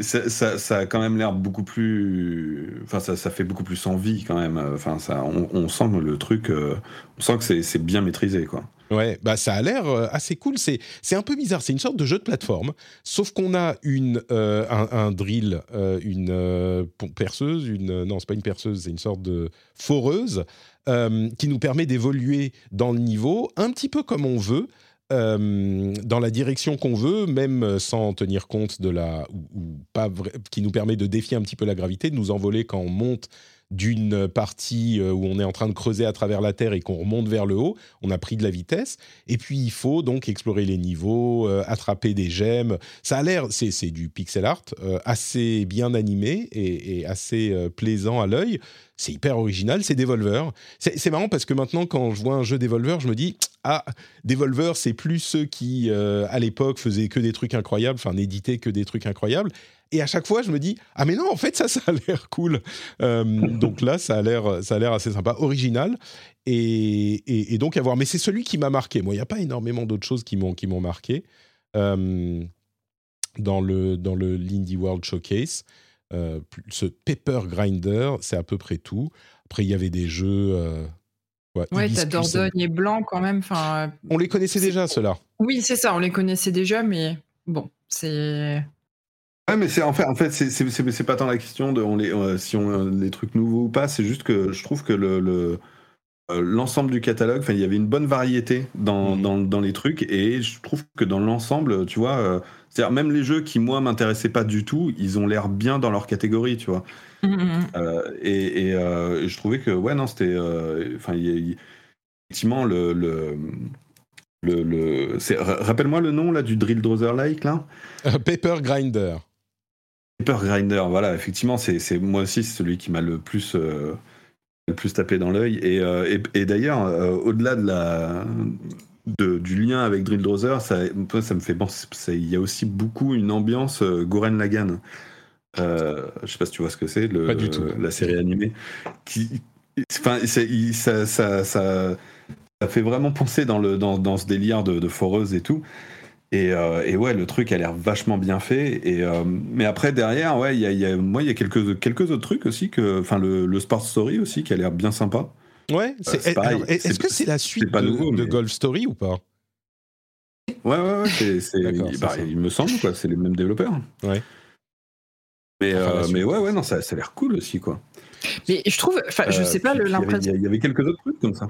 ça, a quand même l'air beaucoup plus. Enfin, ça, ça, fait beaucoup plus envie quand même. Enfin, ça, on, sent le truc. Euh, on sent que c'est bien maîtrisé, quoi. Ouais, bah ça a l'air euh, assez cool. C'est c'est un peu bizarre. C'est une sorte de jeu de plateforme, sauf qu'on a une euh, un, drill, une perceuse, une non c'est pas une perceuse, c'est une sorte de foreuse qui nous permet d'évoluer dans le niveau un petit peu comme on veut. Euh, dans la direction qu'on veut, même sans tenir compte de la ou, pas qui nous permet de défier un petit peu la gravité, de nous envoler quand on monte d'une partie euh, où on est en train de creuser à travers la Terre et qu'on remonte vers le haut, on a pris de la vitesse. Et puis il faut donc explorer les niveaux, euh, attraper des gemmes. Ça a l'air, c'est du pixel art, assez bien animé et, assez plaisant à l'œil c'est hyper original, c'est Devolver. C'est marrant parce que maintenant, quand je vois un jeu Devolver, je me dis ah, Devolver, c'est plus ceux qui, euh, à l'époque, faisaient que des trucs incroyables, enfin, n'éditaient que des trucs incroyables. Et à chaque fois, je me dis ah mais non, en fait, ça, <laughs> ça a l'air cool. Euh, donc là, ça a l'air, ça a l'air assez sympa, original. Et, et, donc à voir. Mais c'est celui qui m'a marqué. Moi, il n'y a pas énormément d'autres choses qui m'ont qui m'ont marqué euh, dans le dans le l'Indie World Showcase. Euh, ce Paper Grinder, c'est à peu près tout. Après, il y avait des jeux. Euh, ouais, t'as Dordogne et Blanc quand même. Enfin, on les connaissait déjà, ceux-là. Oui, c'est ça, on les connaissait déjà, mais bon, c'est. Ouais, mais c'est en fait, en fait, c'est pas tant la question de on les, si on a des trucs nouveaux ou pas. C'est juste que je trouve que le, l'ensemble du catalogue, il y avait une bonne variété dans, mmh. dans, dans, les trucs et je trouve que dans l'ensemble, tu vois, c'est-à-dire même les jeux qui moi m'intéressaient pas du tout, ils ont l'air bien dans leur catégorie, tu vois. Mmh, mmh, mmh. Euh, euh, et, je trouvais que ouais non c'était, euh, enfin effectivement le le le, le rappelle-moi le nom là du drill Drother like là. Paper Grinder. Paper Grinder, voilà, effectivement, c'est moi aussi celui qui m'a le plus le plus tapé dans l'œil. Et, et d'ailleurs, au-delà de la du lien avec Drill Drother, ça, ça me fait penser. Il y a aussi beaucoup une ambiance euh, Goren Lagan. Euh, je sais pas si tu vois ce que c'est, la série animée. Qui, enfin, ça, ça, ça, fait vraiment penser dans, le, dans, dans ce délire de, foreuse et tout. Et, euh, et, ouais, le truc a l'air vachement bien fait. Et, euh, mais après, derrière, ouais, il y a, y a, moi, il y a quelques, quelques autres trucs aussi. Que, enfin, le, le Sport Story aussi qui a l'air bien sympa. Ouais, est-ce que c'est la suite de, Golf Story ou pas? Ouais, ouais, ouais, c'est, bah, il me semble, quoi, c'est les mêmes développeurs. Ouais. Mais, euh, mais ouais, ouais, non, ça, ça a l'air cool aussi, quoi. Mais je trouve, enfin, je euh, sais pas, l'impression. Il y, avait quelques autres trucs comme ça.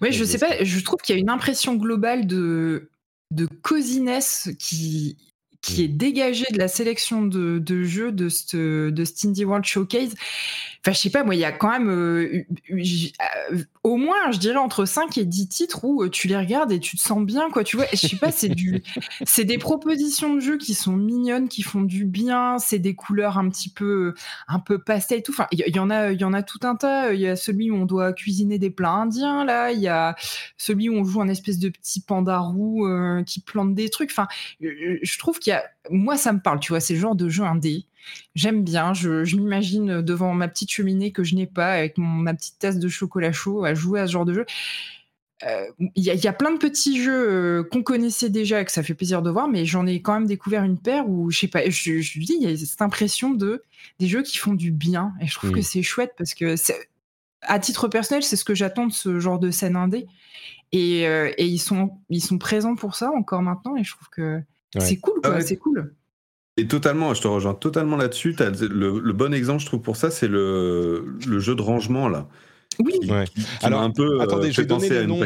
Ouais, je sais pas, je trouve qu'il y a une impression globale de, de cosiness qui, qui est dégagée de la sélection de, de jeux de ce de Indie World Showcase. Enfin, je sais pas, moi, il y a quand même euh, euh, au moins, je dirais, entre 5 et 10 titres où euh, tu les regardes et tu te sens bien, quoi. Tu vois, je sais pas, c'est du, <laughs> c'est des propositions de jeux qui sont mignonnes, qui font du bien, c'est des couleurs un petit peu, un peu pastel et tout. Enfin, il y, en a, il y en a tout un tas. Il y a celui où on doit cuisiner des plats indiens, là. Il y a celui où on joue un espèce de petit panda roux qui plante des trucs. Enfin, je trouve qu'il y a, moi, ça me parle, tu vois, c'est le genre de jeu indé J'aime bien, je, m'imagine devant ma petite cheminée que je n'ai pas, avec ma petite tasse de chocolat chaud, à jouer à ce genre de jeu. Euh, il y, a plein de petits jeux euh, qu'on connaissait déjà et que ça fait plaisir de voir, mais j'en ai quand même découvert une paire où, je sais pas, je, je dis, il y a cette impression de des jeux qui font du bien. Et je trouve que c'est chouette parce que, à titre personnel, c'est ce que j'attends de ce genre de scène indé. Et, euh, et, ils, sont, ils sont présents pour ça encore maintenant. Et je trouve que C'est cool, quoi, c'est cool. Et totalement, je te rejoins totalement là-dessus. Le, le, bon exemple, je trouve, pour ça, c'est le, le, jeu de rangement, là. Oui. Alors, un peu, attendez, je, vais donner les noms,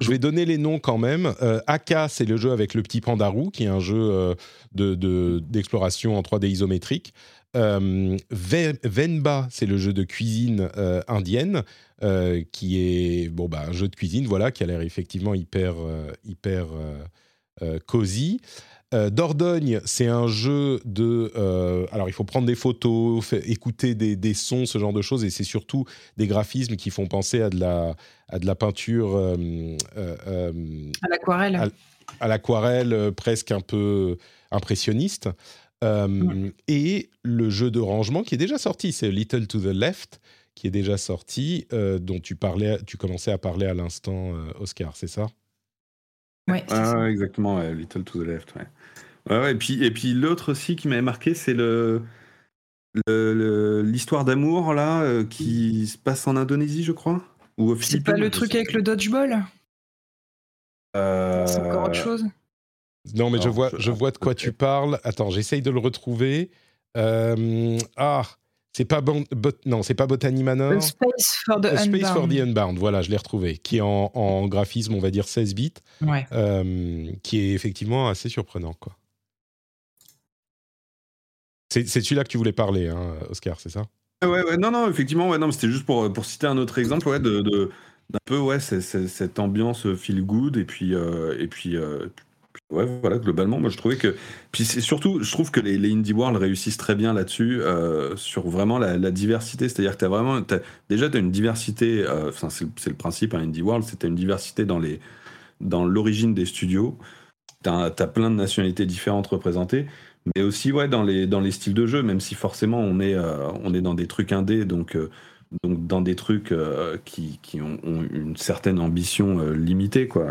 je vais donner les noms quand même. Euh, Aka, c'est le jeu avec le petit pandarou, qui est un jeu de d'exploration en 3D isométrique. Euh, Venba, c'est le jeu de cuisine euh, indienne, euh, qui est bon, bah, un jeu de cuisine voilà, qui a l'air effectivement hyper, hyper cosy. Dordogne, c'est un jeu de. alors, il faut prendre des photos, écouter des, des, sons, ce genre de choses, et c'est surtout des graphismes qui font penser à de la, à de la peinture. à l'aquarelle. À, l'aquarelle, presque un peu impressionniste. Euh, et le jeu de rangement qui est déjà sorti, c'est Little to the Left, qui est déjà sorti, euh, dont tu parlais, tu commençais à parler à l'instant, euh, Oscar, c'est ça? Oui, ah, exactement, Little to the Left. Ouais. et puis, et puis l'autre aussi qui m'avait marqué, c'est le l'histoire d'amour là qui se passe en Indonésie, je crois. Ou C'est pas le truc avec le dodgeball? C'est encore autre chose? Non, mais je, vois, je, vois de quoi tu parles. Attends, j'essaye de le retrouver. Euh, ah, c'est pas non, c'est pas Botany Manor. Space for the Unbound. Space for the Unbound, voilà, je l'ai retrouvé, qui est en, graphisme, on va dire 16 bits, euh, qui est effectivement assez surprenant, quoi. C'est celui-là que tu voulais parler, hein, Oscar, c'est ça? Ouais, ouais, non, non, effectivement, ouais, non, c'était juste pour, pour citer un autre exemple, ouais, de, d'un peu, ouais, cette ambiance feel good, et puis, euh, et puis, Ouais, voilà, globalement, moi je trouvais que. Puis c'est surtout, je trouve que les, Indie World réussissent très bien là-dessus, euh, sur vraiment la, diversité. C'est-à-dire que tu vraiment. déjà, tu as une diversité, euh, c'est le principe, un Indie World, c'était une diversité dans les dans l'origine des studios. Tu as, plein de nationalités différentes représentées, mais aussi ouais, dans, les, dans les styles de jeu, même si forcément on est, euh, on est dans des trucs indés, donc. donc dans des trucs qui, qui ont, ont, une certaine ambition limitée quoi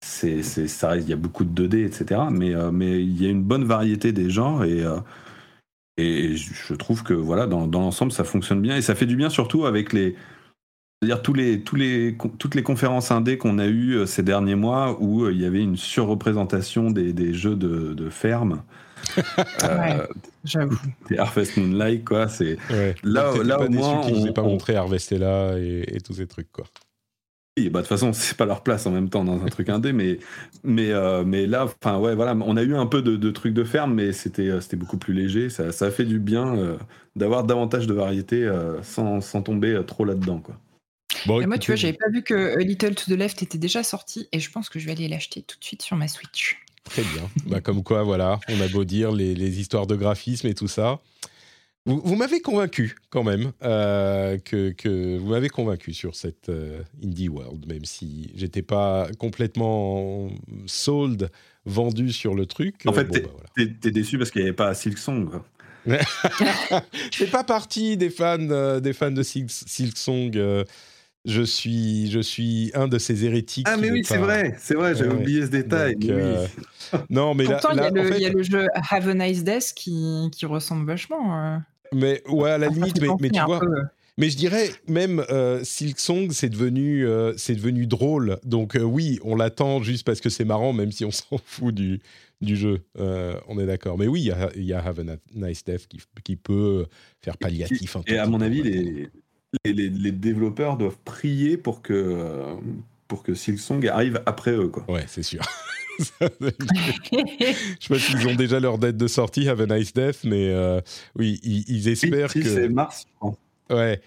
c'est, ça reste, il y a beaucoup de 2D, etc. Mais, euh, mais il y a une bonne variété des genres et, euh, et je trouve que voilà, dans, dans, l'ensemble, ça fonctionne bien et ça fait du bien surtout avec les. dire tous les, tous les, toutes les conférences indé qu'on a eues euh, ces derniers mois où il y avait une surreprésentation des, des jeux de, de ferme. <laughs> j'avoue. Des Harvest Moonlight, quoi. C'est là, là au moins. Qui on, pas montré Harvestella et, et tous ces trucs, quoi. Oui, bah, de toute façon, <laughs> c'est pas leur place en même temps dans un truc indé, mais, mais, euh, mais là, enfin, ouais, voilà, on a eu un peu de, trucs de ferme, mais c'était, euh, c'était beaucoup plus léger. Ça, ça a fait du bien euh, d'avoir davantage de variété sans, sans, tomber trop là-dedans, quoi. Bon, moi, tu vois, j'avais pas vu que Little to the Left était déjà sorti, et je pense que je vais aller l'acheter tout de suite sur ma Switch. Très bien. bah, comme quoi, voilà, on a beau dire les, les histoires de graphisme et tout ça. Vous, m'avez convaincu quand même, euh, que, vous m'avez convaincu sur cette euh, Indie World, même si j'étais pas complètement sold, vendu sur le truc. En fait, tu es bah, déçu parce qu'il n'y avait pas Silksong. Je fais pas partie des fans, euh, des fans de Silksong. je suis, je suis un de ces hérétiques. Ah mais oui, c'est vrai, c'est vrai, j'avais oublié ce détail. non, mais Pourtant, il y, a le jeu Have a Nice Death qui, qui ressemble vachement. Mais ouais, à la limite, mais, tu vois. Mais je dirais même euh, Silksong, c'est devenu, euh, c'est devenu drôle. Donc euh, oui, on l'attend juste parce que c'est marrant, même si on <laughs> s'en fout du, du jeu. Euh, on est d'accord. Mais oui, il y, a Have a Nice Death qui, qui peut faire palliatif. et à mon avis, les, les, les, développeurs doivent prier pour que, pour que Silksong arrive après eux. Quoi. Ouais, c'est sûr. <laughs> je sais pas s'ils ont déjà leur date de sortie, Have a Nice Death, mais euh, oui, ils, espèrent que. C'est mars. Ouais,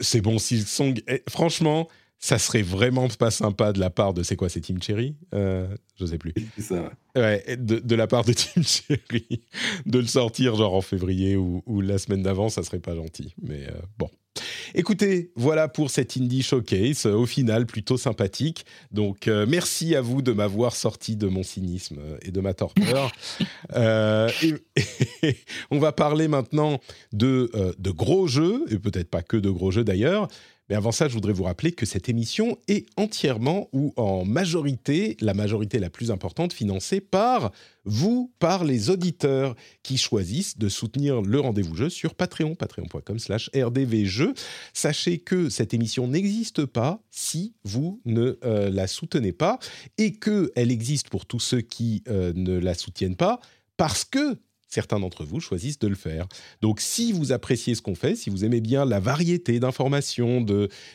c'est bon. S'ils sont, eh, franchement, ça serait vraiment pas sympa de la part de c'est quoi, c'est Team Cherry euh, Je sais plus. Ça. Ouais, de, de, la part de Team Cherry, de le sortir genre en février ou, ou la semaine d'avant, ça serait pas gentil. Mais euh, bon. Écoutez, voilà pour cet Indie Showcase, au final plutôt sympathique. Donc euh, merci à vous de m'avoir sorti de mon cynisme et de ma torpeur. <laughs> euh, <laughs> on va parler maintenant de, euh, de gros jeux, et peut-être pas que de gros jeux d'ailleurs, Mais avant ça, je voudrais vous rappeler que cette émission est entièrement ou en majorité, la majorité la plus importante, financée par vous, par les auditeurs qui choisissent de soutenir le rendez-vous jeu sur Patreon, patreon.com slash rdvjeux. Sachez que cette émission n'existe pas si vous ne euh, la soutenez pas et qu'elle existe pour tous ceux qui euh, ne la soutiennent pas parce que certains d'entre vous choisissent de le faire. Donc si vous appréciez ce qu'on fait, si vous aimez bien la variété d'informations,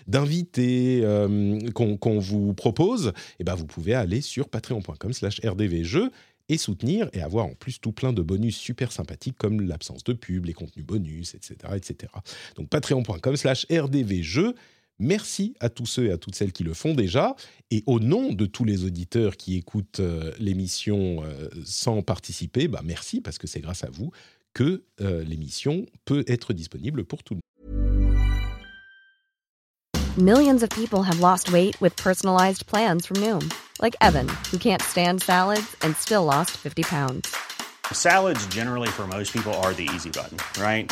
d'invités euh, qu'on vous propose, eh ben vous pouvez aller sur patreon.com slash rdvjeux et soutenir et avoir en plus tout plein de bonus super sympathiques comme l'absence de pub, les contenus bonus, etc. etc. Donc patreon.com slash rdvjeux Merci à tous ceux et à toutes celles qui le font déjà. Et au nom de tous les auditeurs qui écoutent euh, l'émission euh, sans participer, bah merci parce que c'est grâce à vous que euh, l'émission peut être disponible pour tout le monde. Millions of people have lost weight with personalized plans from Noom, like Evan, who can't stand salads and still lost 50 pounds. Salads generally for most people are the easy button, right?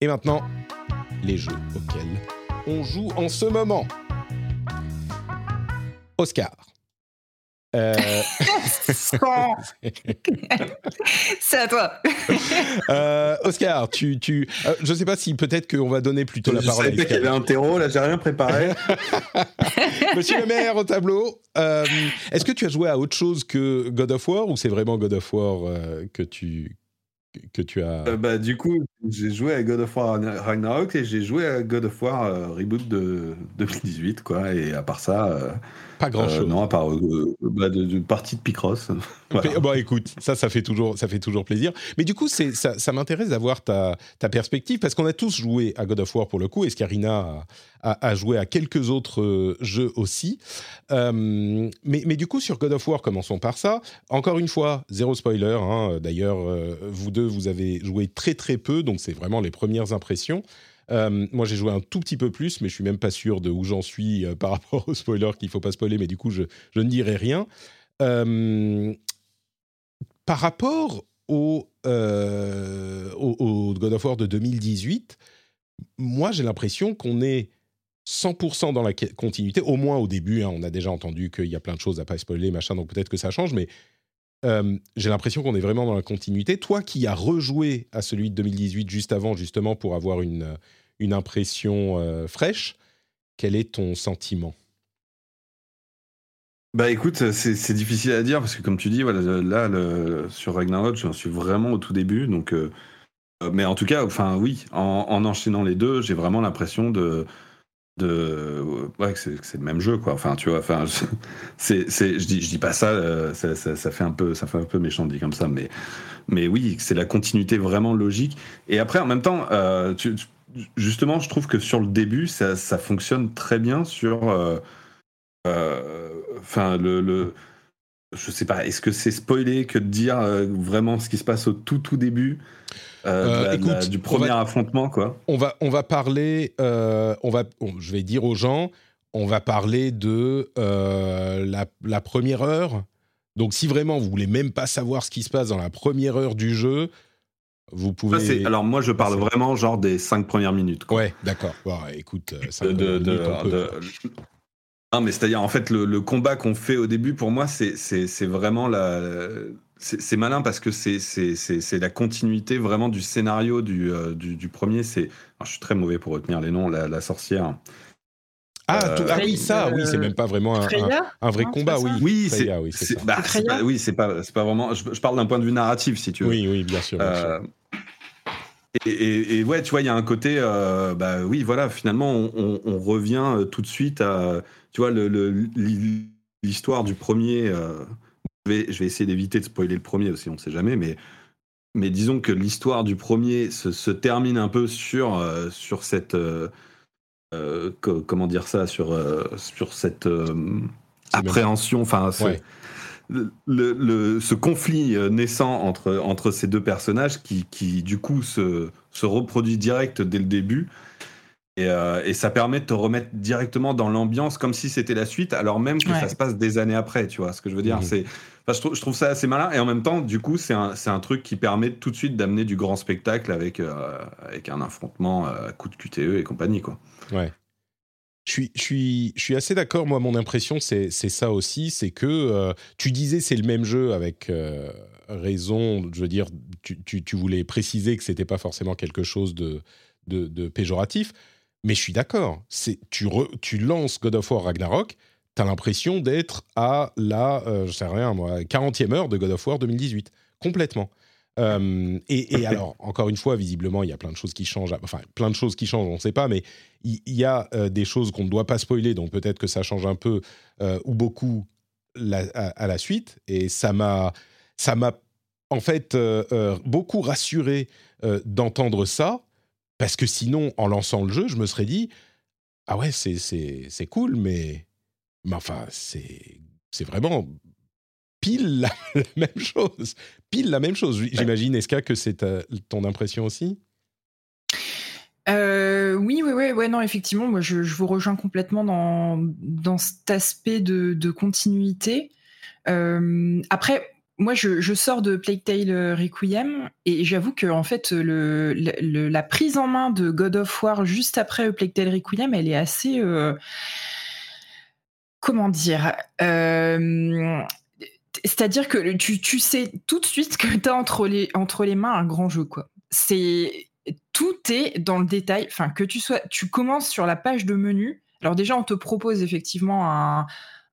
Et maintenant, les jeux auxquels on joue en ce moment. Oscar. Euh, <laughs> C'est à toi. <laughs> euh, Oscar, tu, tu, euh, je sais pas si peut-être qu'on va donner plutôt la je parole à savais qu'il y Oscar. avait un terreau, là j'ai rien préparé. <laughs> Monsieur le maire au tableau. euh, Est-ce que tu as joué à autre chose que God of War ou c'est vraiment God of War euh, que tu que tu as Euh, bah, du coup, j'ai joué à God of War Ragnarok et j'ai joué à God of War euh, Reboot de 2018, quoi. Et à part ça, euh, pas grand euh, chose non, à part bah, de, de partie de Picross. <laughs> Voilà. Bon, écoute, ça, ça fait toujours, ça fait toujours plaisir. Mais du coup, c'est, ça, ça m'intéresse d'avoir ta, ta perspective parce qu'on a tous joué à God of War pour le coup. Et Scarina a, a, a joué à quelques autres jeux aussi. Mais, mais du coup, sur God of War, commençons par ça. Encore une fois, zéro spoiler. hein. D'ailleurs, vous deux, vous avez joué très très peu, donc c'est vraiment les premières impressions. Euh, moi, j'ai joué un tout petit peu plus, mais je suis même pas sûr de où j'en suis euh, par <laughs> rapport au spoiler qu'il faut pas spoiler. Mais du coup, je, ne dirai rien. Euh, par rapport au, God of War de 2018, moi j'ai l'impression qu'on est 100% dans la continuité, au moins au début. hein, on a déjà entendu qu'il y a plein de choses à pas spoiler, machin, donc peut-être que ça change, mais euh, j'ai l'impression qu'on est vraiment dans la continuité. Toi qui as rejoué à celui de 2018 juste avant, justement pour avoir une, une impression euh, fraîche, quel est ton sentiment? Bah écoute, c'est difficile à dire parce que comme tu dis, voilà, là sur Ragnarok, j'en suis vraiment au tout début, donc. euh, euh, mais en tout cas, enfin oui, en enchaînant les deux, j'ai vraiment l'impression de de ouais c'est le même jeu quoi. Enfin tu vois, enfin <laughs> c'est je dis je dis pas ça, euh, ça, ça, ça fait un peu ça fait un peu méchant comme ça, mais mais oui, c'est la continuité vraiment logique. Et après en même temps, euh, justement, je trouve que sur le début, ça, ça fonctionne très bien sur euh, enfin le, le je sais pas, est-ce que c'est spoilé que de dire vraiment ce qui se passe au tout tout début? Euh, Euh, la- écoute, du on premier va- affrontement quoi on va, on va parler, euh, on va, on- je vais dire aux gens, on va parler de la, la première heure. Donc, si vraiment vous voulez même pas savoir ce qui se passe dans la première heure du jeu, vous pouvez. Ça, alors moi je parle vraiment genre des cinq premières minutes quoi. Ouais, d'accord. Bon, écoute, cinq de, minutes, peut. Non, mais c'est-à-dire, en fait, le, le combat qu'on fait au début, pour moi, c'est c'est- c'est vraiment la. C'est malin parce que c'est c'est- c'est- c'est la continuité vraiment du scénario du, euh, du, du premier. C'est, je suis très mauvais pour retenir les noms. La, la sorcière. Ah, tout- ah oui, ça, oui, c'est euh, même pas vraiment un, un- Freya un vrai Non, combat, oui. Oui, c'est oui, c'est bah, pas- oui, c'est pas, vraiment. Je, je parle d'un point de vue narratif, si tu veux. Oui, oui, bien sûr. bien sûr. Euh, et, et- et ouais, tu vois, il y a un côté, euh, bah oui, voilà, finalement, on, on- on revient euh, tout de suite à, tu vois, le- le- l'hi- l'histoire du premier. euh, je, vais, je vais essayer d'éviter de spoiler le premier aussi, on ne sait jamais, mais, mais disons que l'histoire du premier se, se termine un peu sur, euh, sur cette. euh, co- comment dire ça Sur, sur cette appréhension, enfin, ce- Ouais. le, le- le- ce conflit naissant entre, entre ces deux personnages qui, qui du coup se, se reproduit direct dès le début. Et, euh, et ça permet de te remettre directement dans l'ambiance comme si c'était la suite, alors même que Ouais. ça se passe des années après, tu vois ce que je veux dire. C'est, enfin, je, trouve, je trouve ça assez malin et en même temps, du coup, c'est un, c'est un truc qui permet tout de suite d'amener du grand spectacle avec, euh, avec un affrontement euh, à coup de QTE et compagnie. Quoi. Ouais. Je suis, je, suis, je suis assez d'accord. Moi, mon impression, c'est c'est ça aussi. C'est que euh, tu disais c'est le même jeu avec euh, raison. Je veux dire, tu, tu, tu voulais préciser que c'était pas forcément quelque chose de, de, de péjoratif. Mais je suis d'accord. C'est Tu, re- tu lances God of War Ragnarok, tu as l'impression d'être à la, euh, je sais rien moi, 40e heure de God of War 2018. Complètement. Euh, et, et <laughs> alors, encore une fois, visiblement, il y a plein de choses qui changent. Enfin, plein de choses qui changent, on ne sait pas, mais il y, a euh, des choses qu'on ne doit pas spoiler, donc peut-être que ça change un peu ou beaucoup la- à, à la suite. Et ça m'a, ça m'a en fait beaucoup rassuré d'entendre ça, parce que sinon, en lançant le jeu, je me serais dit ah ouais, c'est c'est c'est cool, mais mais enfin c'est c'est vraiment pile la, <laughs> la même chose, pile la même chose. J'imagine, Eska, que c'est ton impression aussi? Euh, oui, oui, oui, ouais, non, effectivement, moi, je, je vous rejoins complètement dans, dans cet aspect de, de continuité. Euh, après, moi, je, sors de Plague Tale Requiem et j'avoue que en fait, la prise en main de God of War juste après Plague Tale Requiem, elle est assez, euh, comment dire, euh, c'est-à-dire que tu, tu sais tout de suite que tu as entre les, entre les mains un grand jeu, quoi. C'est tout est dans le détail. Enfin, que tu sois, tu commences sur la page de menu. Alors déjà, on te propose effectivement un,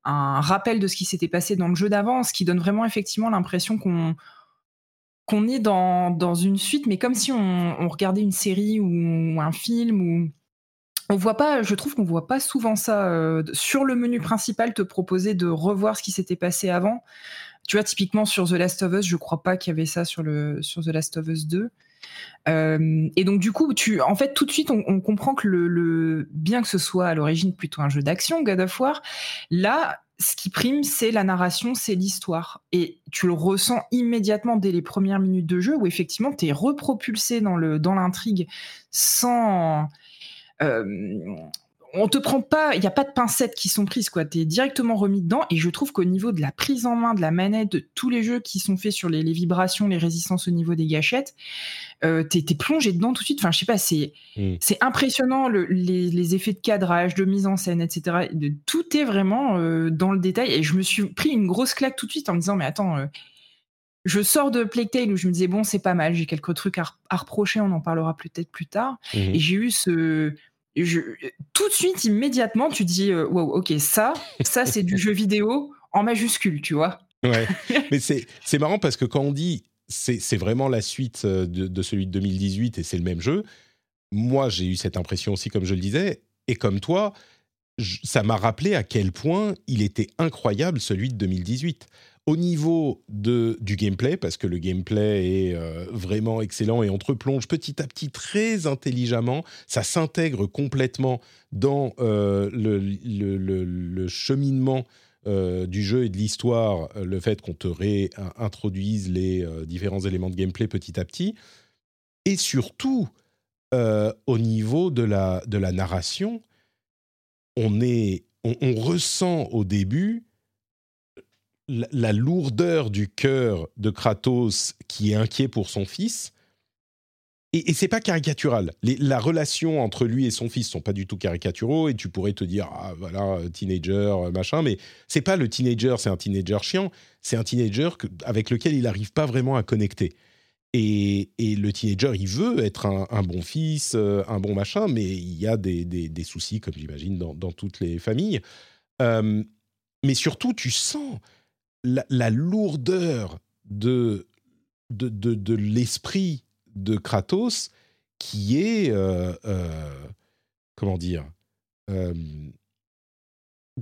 un rappel de ce qui s'était passé dans le jeu d'avant, ce qui donne vraiment effectivement l'impression qu'on est dans, dans une suite, mais comme si on, on regardait une série ou un film ou on voit pas, je trouve qu'on voit pas souvent ça euh, sur le menu principal te proposer de revoir ce qui s'était passé avant. Tu vois, typiquement sur The Last of Us, je crois pas qu'il y avait ça sur le sur The Last of Us 2. Euh, et donc du coup, tu, en fait, tout de suite, on, comprend que le, bien que ce soit à l'origine plutôt un jeu d'action, God of War, là, ce qui prime, c'est la narration, c'est l'histoire. Et tu le ressens immédiatement dès les premières minutes de jeu, où effectivement, tu es repropulsé dans dans l'intrigue sans euh, on te prend pas, il n'y a pas de pincettes qui sont prises, quoi. Tu es directement remis dedans. Et je trouve qu'au niveau de la prise en main de la manette, de tous les jeux qui sont faits sur les, les vibrations, les résistances au niveau des gâchettes, euh, t'es es plongé dedans tout de suite. Enfin, je sais pas, c'est Mm. c'est impressionnant le- les, les effets de cadrage, de mise en scène, etc. De, tout est vraiment euh, dans le détail. Et je me suis pris une grosse claque tout de suite en me disant, mais attends. euh, je sors de Plague Tale où je me disais bon c'est pas mal j'ai quelques trucs à, re- à reprocher on en parlera peut-être plus tard Mhm. et j'ai eu ce je, tout de suite immédiatement tu dis euh, wow ok ça ça c'est du jeu vidéo en majuscule tu vois Ouais. <laughs> Mais c'est c'est marrant parce que quand on dit c'est c'est vraiment la suite euh, de, de celui de 2018 et c'est le même jeu, moi j'ai eu cette impression aussi, comme je le disais, et comme toi, je- ça m'a rappelé à quel point il était incroyable celui de 2018. Au niveau de, du gameplay, parce que le gameplay est euh, vraiment excellent et on te replonge petit à petit très intelligemment, ça s'intègre complètement dans euh, le, cheminement euh, du jeu et de l'histoire, le fait qu'on te réintroduise les différents éléments de gameplay petit à petit, et surtout au niveau de la, de la narration, on, est, on ressent au début la, lourdeur du cœur de Kratos qui est inquiet pour son fils. Et, et c'est pas caricatural. La relation entre lui et son fils sont pas du tout caricaturaux. Et tu pourrais te dire, ah voilà, euh, teenager, euh, machin. Mais c'est pas le teenager, c'est un teenager chiant. C'est un teenager avec lequel il n'arrive pas vraiment à connecter. Et, et, le teenager, il veut être un, bon fils, un bon machin, mais il y a des, des, soucis, comme j'imagine, dans, dans, toutes les familles. mais surtout, tu sens la, lourdeur de, l'esprit de Kratos qui est, euh, euh, comment dire, euh,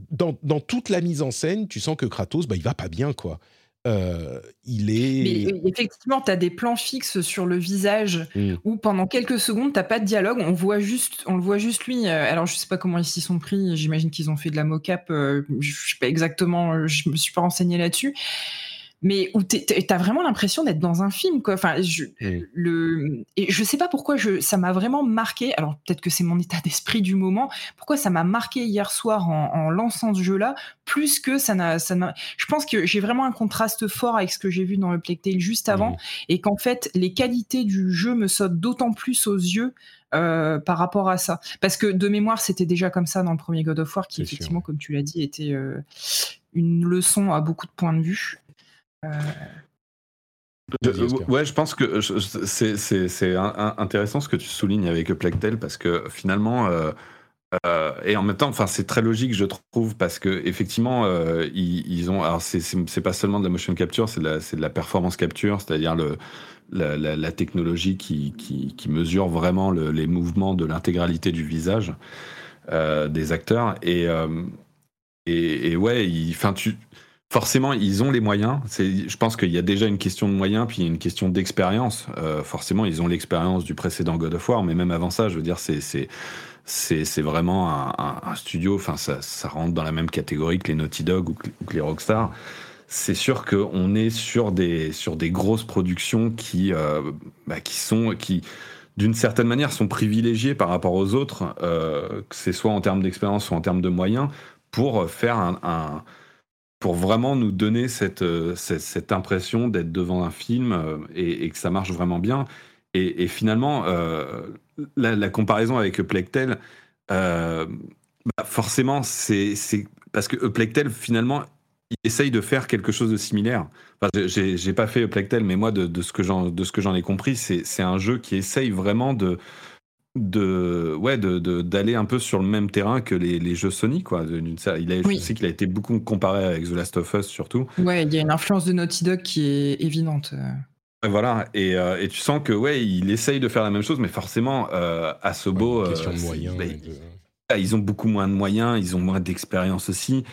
dans, dans, toute la mise en scène, tu sens que Kratos, bah, il va pas bien, quoi. Il est. Mais effectivement, tu as des plans fixes sur le visage mmh. où pendant quelques secondes, tu pas de dialogue. On, voit juste, on le voit juste lui. Alors, je sais pas comment ils s'y sont pris. J'imagine qu'ils ont fait de la mocap. je sais pas exactement. Je me suis pas renseigné là-dessus mais où tu as vraiment l'impression d'être dans un film quoi. Enfin je, le et je sais pas pourquoi je ça m'a vraiment marqué. Alors peut-être que c'est mon état <laughs> d'esprit du moment. Pourquoi ça m'a marqué hier soir en, lançant ce jeu là plus que ça n'a ça je pense que j'ai vraiment un contraste fort avec ce que j'ai vu dans le Plague Tale juste avant et qu'en fait les qualités du jeu me sautent d'autant plus aux yeux euh, par rapport à ça. Parce que de mémoire, c'était déjà comme ça dans le premier God of War, qui effectivement, comme tu l'as dit, était euh, une leçon à beaucoup de points de vue. Euh, ouais, je pense que c'est intéressant ce que tu soulignes avec Plectel parce que finalement, euh, euh, et en même temps, enfin, c'est très logique, je trouve, parce que effectivement, ils, ont. Alors, c'est pas seulement de la motion capture, c'est de, de, la performance capture, c'est-à-dire le, la, la, technologie qui, qui, qui, mesure vraiment le, les mouvements de l'intégralité du visage des acteurs. Et, et, et ouais, enfin, tu forcément, ils ont les moyens. Je pense qu'il y a déjà une question de moyens, puis une question d'expérience. Euh, forcément, ils ont l'expérience du précédent God of War, mais même avant ça, je veux dire, c'est vraiment un, studio. Enfin, ça, rentre dans la même catégorie que les Naughty Dog ou que, les Rockstar. C'est sûr qu'on est sur des grosses productions qui euh, bah, qui sont qui d'une certaine manière sont privilégiées par rapport aux autres, euh, que ce soit en termes d'expérience ou en termes de moyens, pour faire un pour vraiment nous donner cette, euh, cette, impression d'être devant un film euh, et, que ça marche vraiment bien. Et, finalement, euh, la, comparaison avec Plectel, bah forcément, c'est parce que Plectel, finalement, il essaye de faire quelque chose de similaire. Enfin, j'ai pas fait Plectel, mais moi, de, de ce que j'en ai compris, c'est un jeu qui essaye vraiment de de ouais de d'aller un peu sur le même terrain que les, les jeux Sony quoi. Il a, je sais qu'il a été beaucoup comparé avec The Last of Us surtout. Ouais il y a une influence de Naughty Dog qui est évidente. Voilà et, euh, et tu sens que ouais il essaye de faire la même chose mais forcément euh, à ce beau euh, moyens bah, ils ont beaucoup moins de moyens ils ont moins d'expérience aussi.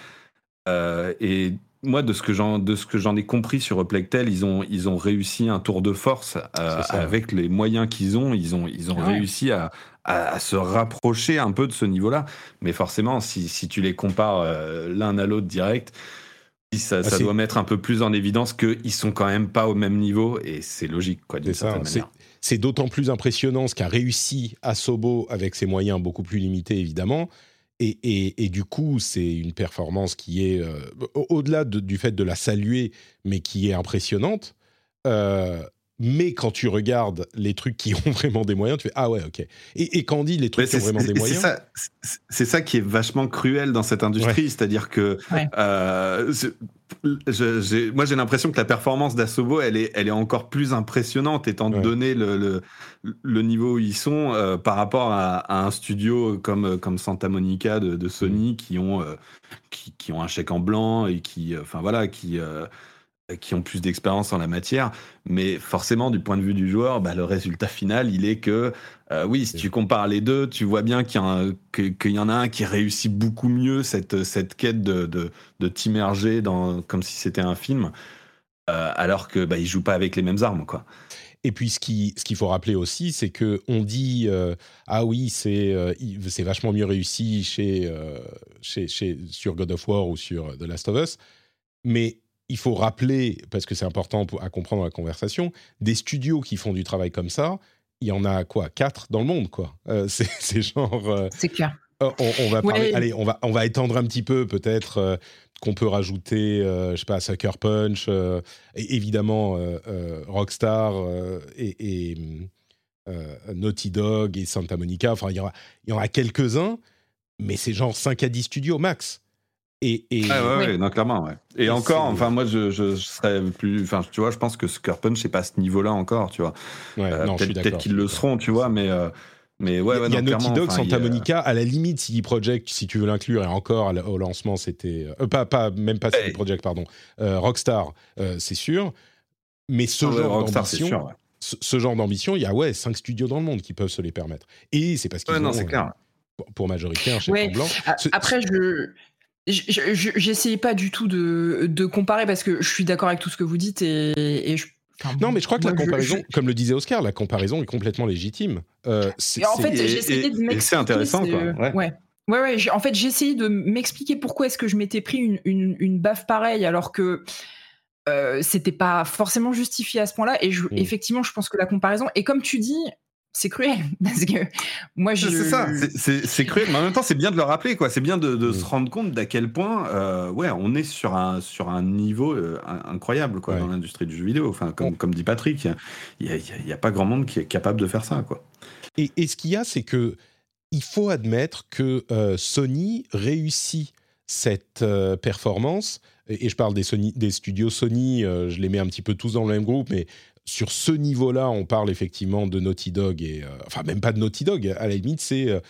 Et moi, de ce que j'en de ce que j'en ai compris sur Plectel, ils ont ils ont réussi un tour de force euh, avec les moyens qu'ils ont. Ils ont ils ont réussi à, à, se rapprocher un peu de ce niveau-là. Mais forcément, si, si tu les compares euh, l'un à l'autre direct, ça, ah, ça doit mettre un peu plus en évidence qu'ils sont quand même pas au même niveau. Et c'est logique, quoi, d'une certaine manière. C'est d'autant plus impressionnant ce qu'a réussi Asobo avec ses moyens beaucoup plus limités, évidemment et, du coup, c'est une performance qui est, euh, au-delà du fait de la saluer, mais qui est impressionnante. Euh, mais quand tu regardes les trucs qui ont <laughs> vraiment des moyens, tu fais Ah ouais, ok. Et, quand on dit les trucs qui ont vraiment des moyens. C'est ça, qui est vachement cruel dans cette industrie, c'est-à-dire que euh, moi j'ai l'impression que la performance d'Asobo, elle est, elle est encore plus impressionnante étant donné le, le, niveau où ils sont euh, par rapport à, un studio comme, comme Santa Monica de, Sony mm. qui, ont, euh, qui, qui, ont un chèque en blanc et qui, enfin voilà, qui qui ont plus d'expérience en la matière, mais forcément du point de vue du joueur, bah, le résultat final, il est que euh, oui, si tu compares les deux, tu vois bien qu'il y, en a un qui réussit beaucoup mieux cette, cette quête de, de, t'immerger dans comme si c'était un film, euh, alors que bah, il joue pas avec les mêmes armes, quoi. Et puis ce qu'il ce qu'il faut rappeler aussi, c'est que on dit euh, ah oui c'est c'est vachement mieux réussi chez, chez, chez sur God of War ou sur The Last of Us, mais il faut rappeler, parce que c'est important à comprendre la conversation, des studios qui font du travail comme ça, il y en a quoi Quatre dans le monde, quoi. Euh, <laughs> c'est genre. Euh, c'est clair. Euh, on, va parler, allez, on va, on va étendre un petit peu, peut-être qu'on peut rajouter, je sais pas, Sucker Punch, et évidemment Rockstar et, Naughty Dog et Santa Monica. Enfin, il y, il y en a quelques-uns, mais c'est genre 5 à 10 studios max. Et, et... Ah ouais, ouais, non, clairement, ouais. Et, Et encore, enfin, moi, je, je, je serais plus. Enfin, tu vois, je pense que Sucker Punch, c'est pas à ce niveau-là encore, tu vois. Ouais, Euh, non, peut-être peut-être qu'ils le seront, tu vois, mais. euh, mais ouais, ouais, il y a non, Naughty clairement, Dog, enfin, il y Santa a- Monica, à la limite CD Projekt, si tu veux l'inclure, et encore au lancement, c'était euh, pas, pas même pas CD Ouais. Projekt, pardon, euh, Rockstar, euh, c'est sûr. Mais ce Ah ouais, genre d'ambition, ouais. ce, ce genre d'ambition, il y a ouais cinq studios dans le monde qui peuvent se les permettre. Et c'est parce qu'ils Ouais, non, ont, c'est euh, clair. pour- majorité un chef Ouais. blanc. A- Après, je. Je- je- je- J'essayais pas du tout de, de comparer parce que je suis d'accord avec tout ce que vous dites et, et je, enfin, Non, mais je crois que la je- comparaison, je- comme le disait Oscar, la comparaison est complètement légitime. Euh, c'est- en fait, j'ai essayé de c'est intéressant, quoi, ouais. Ouais. Ouais, ouais, j'ai- en fait, j'ai essayé de m'expliquer pourquoi est-ce que je m'étais pris une, une, une baffe pareille alors que euh, c'était pas forcément justifié à ce point-là. Et je- Mm. effectivement, je pense que la comparaison, et comme tu dis, c'est cruel <laughs> parce que moi, je. C'est ça, c'est- cruel, mais en même temps, c'est bien de le rappeler, quoi. C'est bien de, de Mm. se rendre compte d'à quel point, euh, ouais, on est sur un, sur un niveau euh, in- incroyable, quoi, Ouais. dans l'industrie du jeu vidéo. Enfin, comme, comme dit Patrick, il n'y a, pas grand monde qui est capable de faire ça, quoi. Et, et ce qu'il y a, c'est que il faut admettre que euh, Sony réussit cette euh, performance. Et, et je parle des, Sony, des studios Sony, euh, je les mets un petit peu tous dans le même groupe, mais sur ce niveau-là, on parle effectivement de Naughty Dog et euh, enfin même pas de Naughty Dog. À la limite, c'est euh,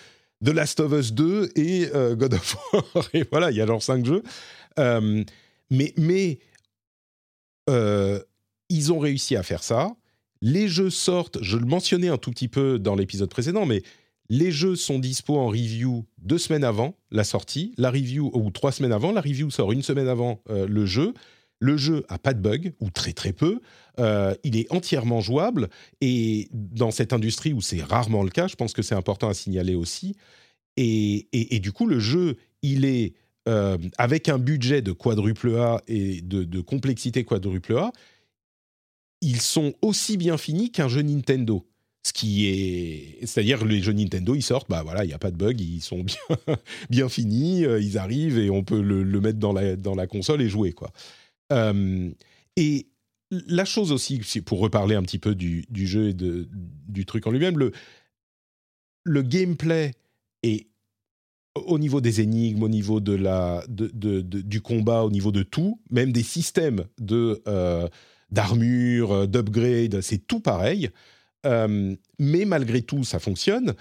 The Last of Us 2 et euh, God of War. <laughs> et voilà, il y a genre cinq jeux. Mais mais ils ont réussi à faire ça. Les jeux sortent, je le mentionnais un tout petit peu dans l'épisode précédent, mais les jeux sont dispo en review deux semaines avant la sortie, la review ou trois semaines avant, la review sort une semaine avant le jeu. Le jeu a pas de bug ou très très peu. Euh, il est entièrement jouable et dans cette industrie où c'est rarement le cas, je pense que c'est important à signaler aussi. Et, et- du coup, le jeu, il est euh, avec un budget de quadruple A et de, complexité quadruple A, ils sont aussi bien finis qu'un jeu Nintendo. Ce qui est, c'est-à-dire les jeux Nintendo, ils sortent, bah voilà, il n'y a pas de bug, ils sont <laughs> bien, bien finis, euh, ils arrivent et on peut le, mettre dans la, dans la console et jouer quoi. Et la chose aussi, pour reparler un petit peu du, jeu et du truc en lui-même, le, gameplay est au niveau des énigmes, au niveau de la, du combat, au niveau de tout, même des systèmes de euh, d'armure, euh, d'upgrade, c'est tout pareil. Euh, mais malgré tout, ça fonctionne.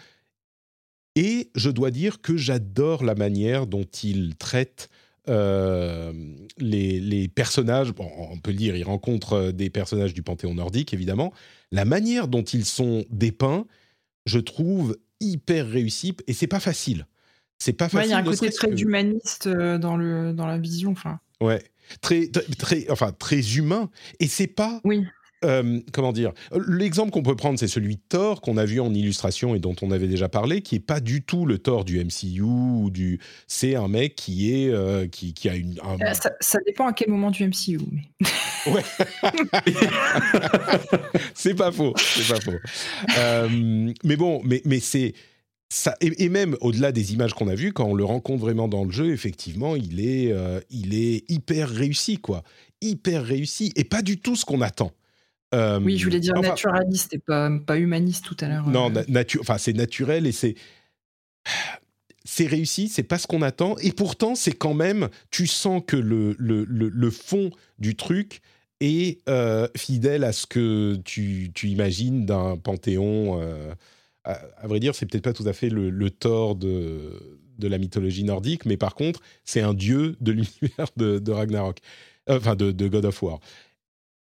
Et je dois dire que j'adore la manière dont il traite euh, les, les personnages. Bon, on peut le dire, il rencontre euh, des personnages du panthéon nordique, évidemment. La manière dont ils sont dépeints, je trouve hyper réussie. Et c'est pas facile. C'est pas facile. il y a un côté très que- humaniste euh, dans, le, dans la vision. Enfin, Ouais, très, très, très- enfin très humain. Et c'est pas, oui. Euh, comment dire, l'exemple qu'on peut prendre, c'est celui de Thor qu'on a vu en illustration et dont on avait déjà parlé, qui est pas du tout le Thor du MCU ou du. C'est un mec qui est, euh, qui, qui a une. un- Euh, ça, ça dépend à quel moment du MCU. Mais... Ouais. <laughs> c'est pas faux, c'est pas faux. Mais bon, mais, mais c'est ça, et, et même au-delà des images qu'on a vues, quand on le rencontre vraiment dans le jeu, effectivement, il est, il est hyper réussi, quoi, hyper réussi, et pas du tout ce qu'on attend. Euh, Oui, je voulais dire enfin, naturaliste et pas, pas humaniste tout à l'heure. Non, euh. natu- enfin c'est naturel et c'est c'est réussi, c'est pas ce qu'on attend et pourtant c'est quand même tu sens que le le, le, le fond du truc est euh, fidèle à ce que tu, tu imagines d'un panthéon. euh, à, à vrai dire, c'est peut-être pas tout à fait le, le Thor de de la mythologie nordique, mais par contre c'est un dieu de <laughs> l'univers de, de Ragnarok, enfin de, de God of War.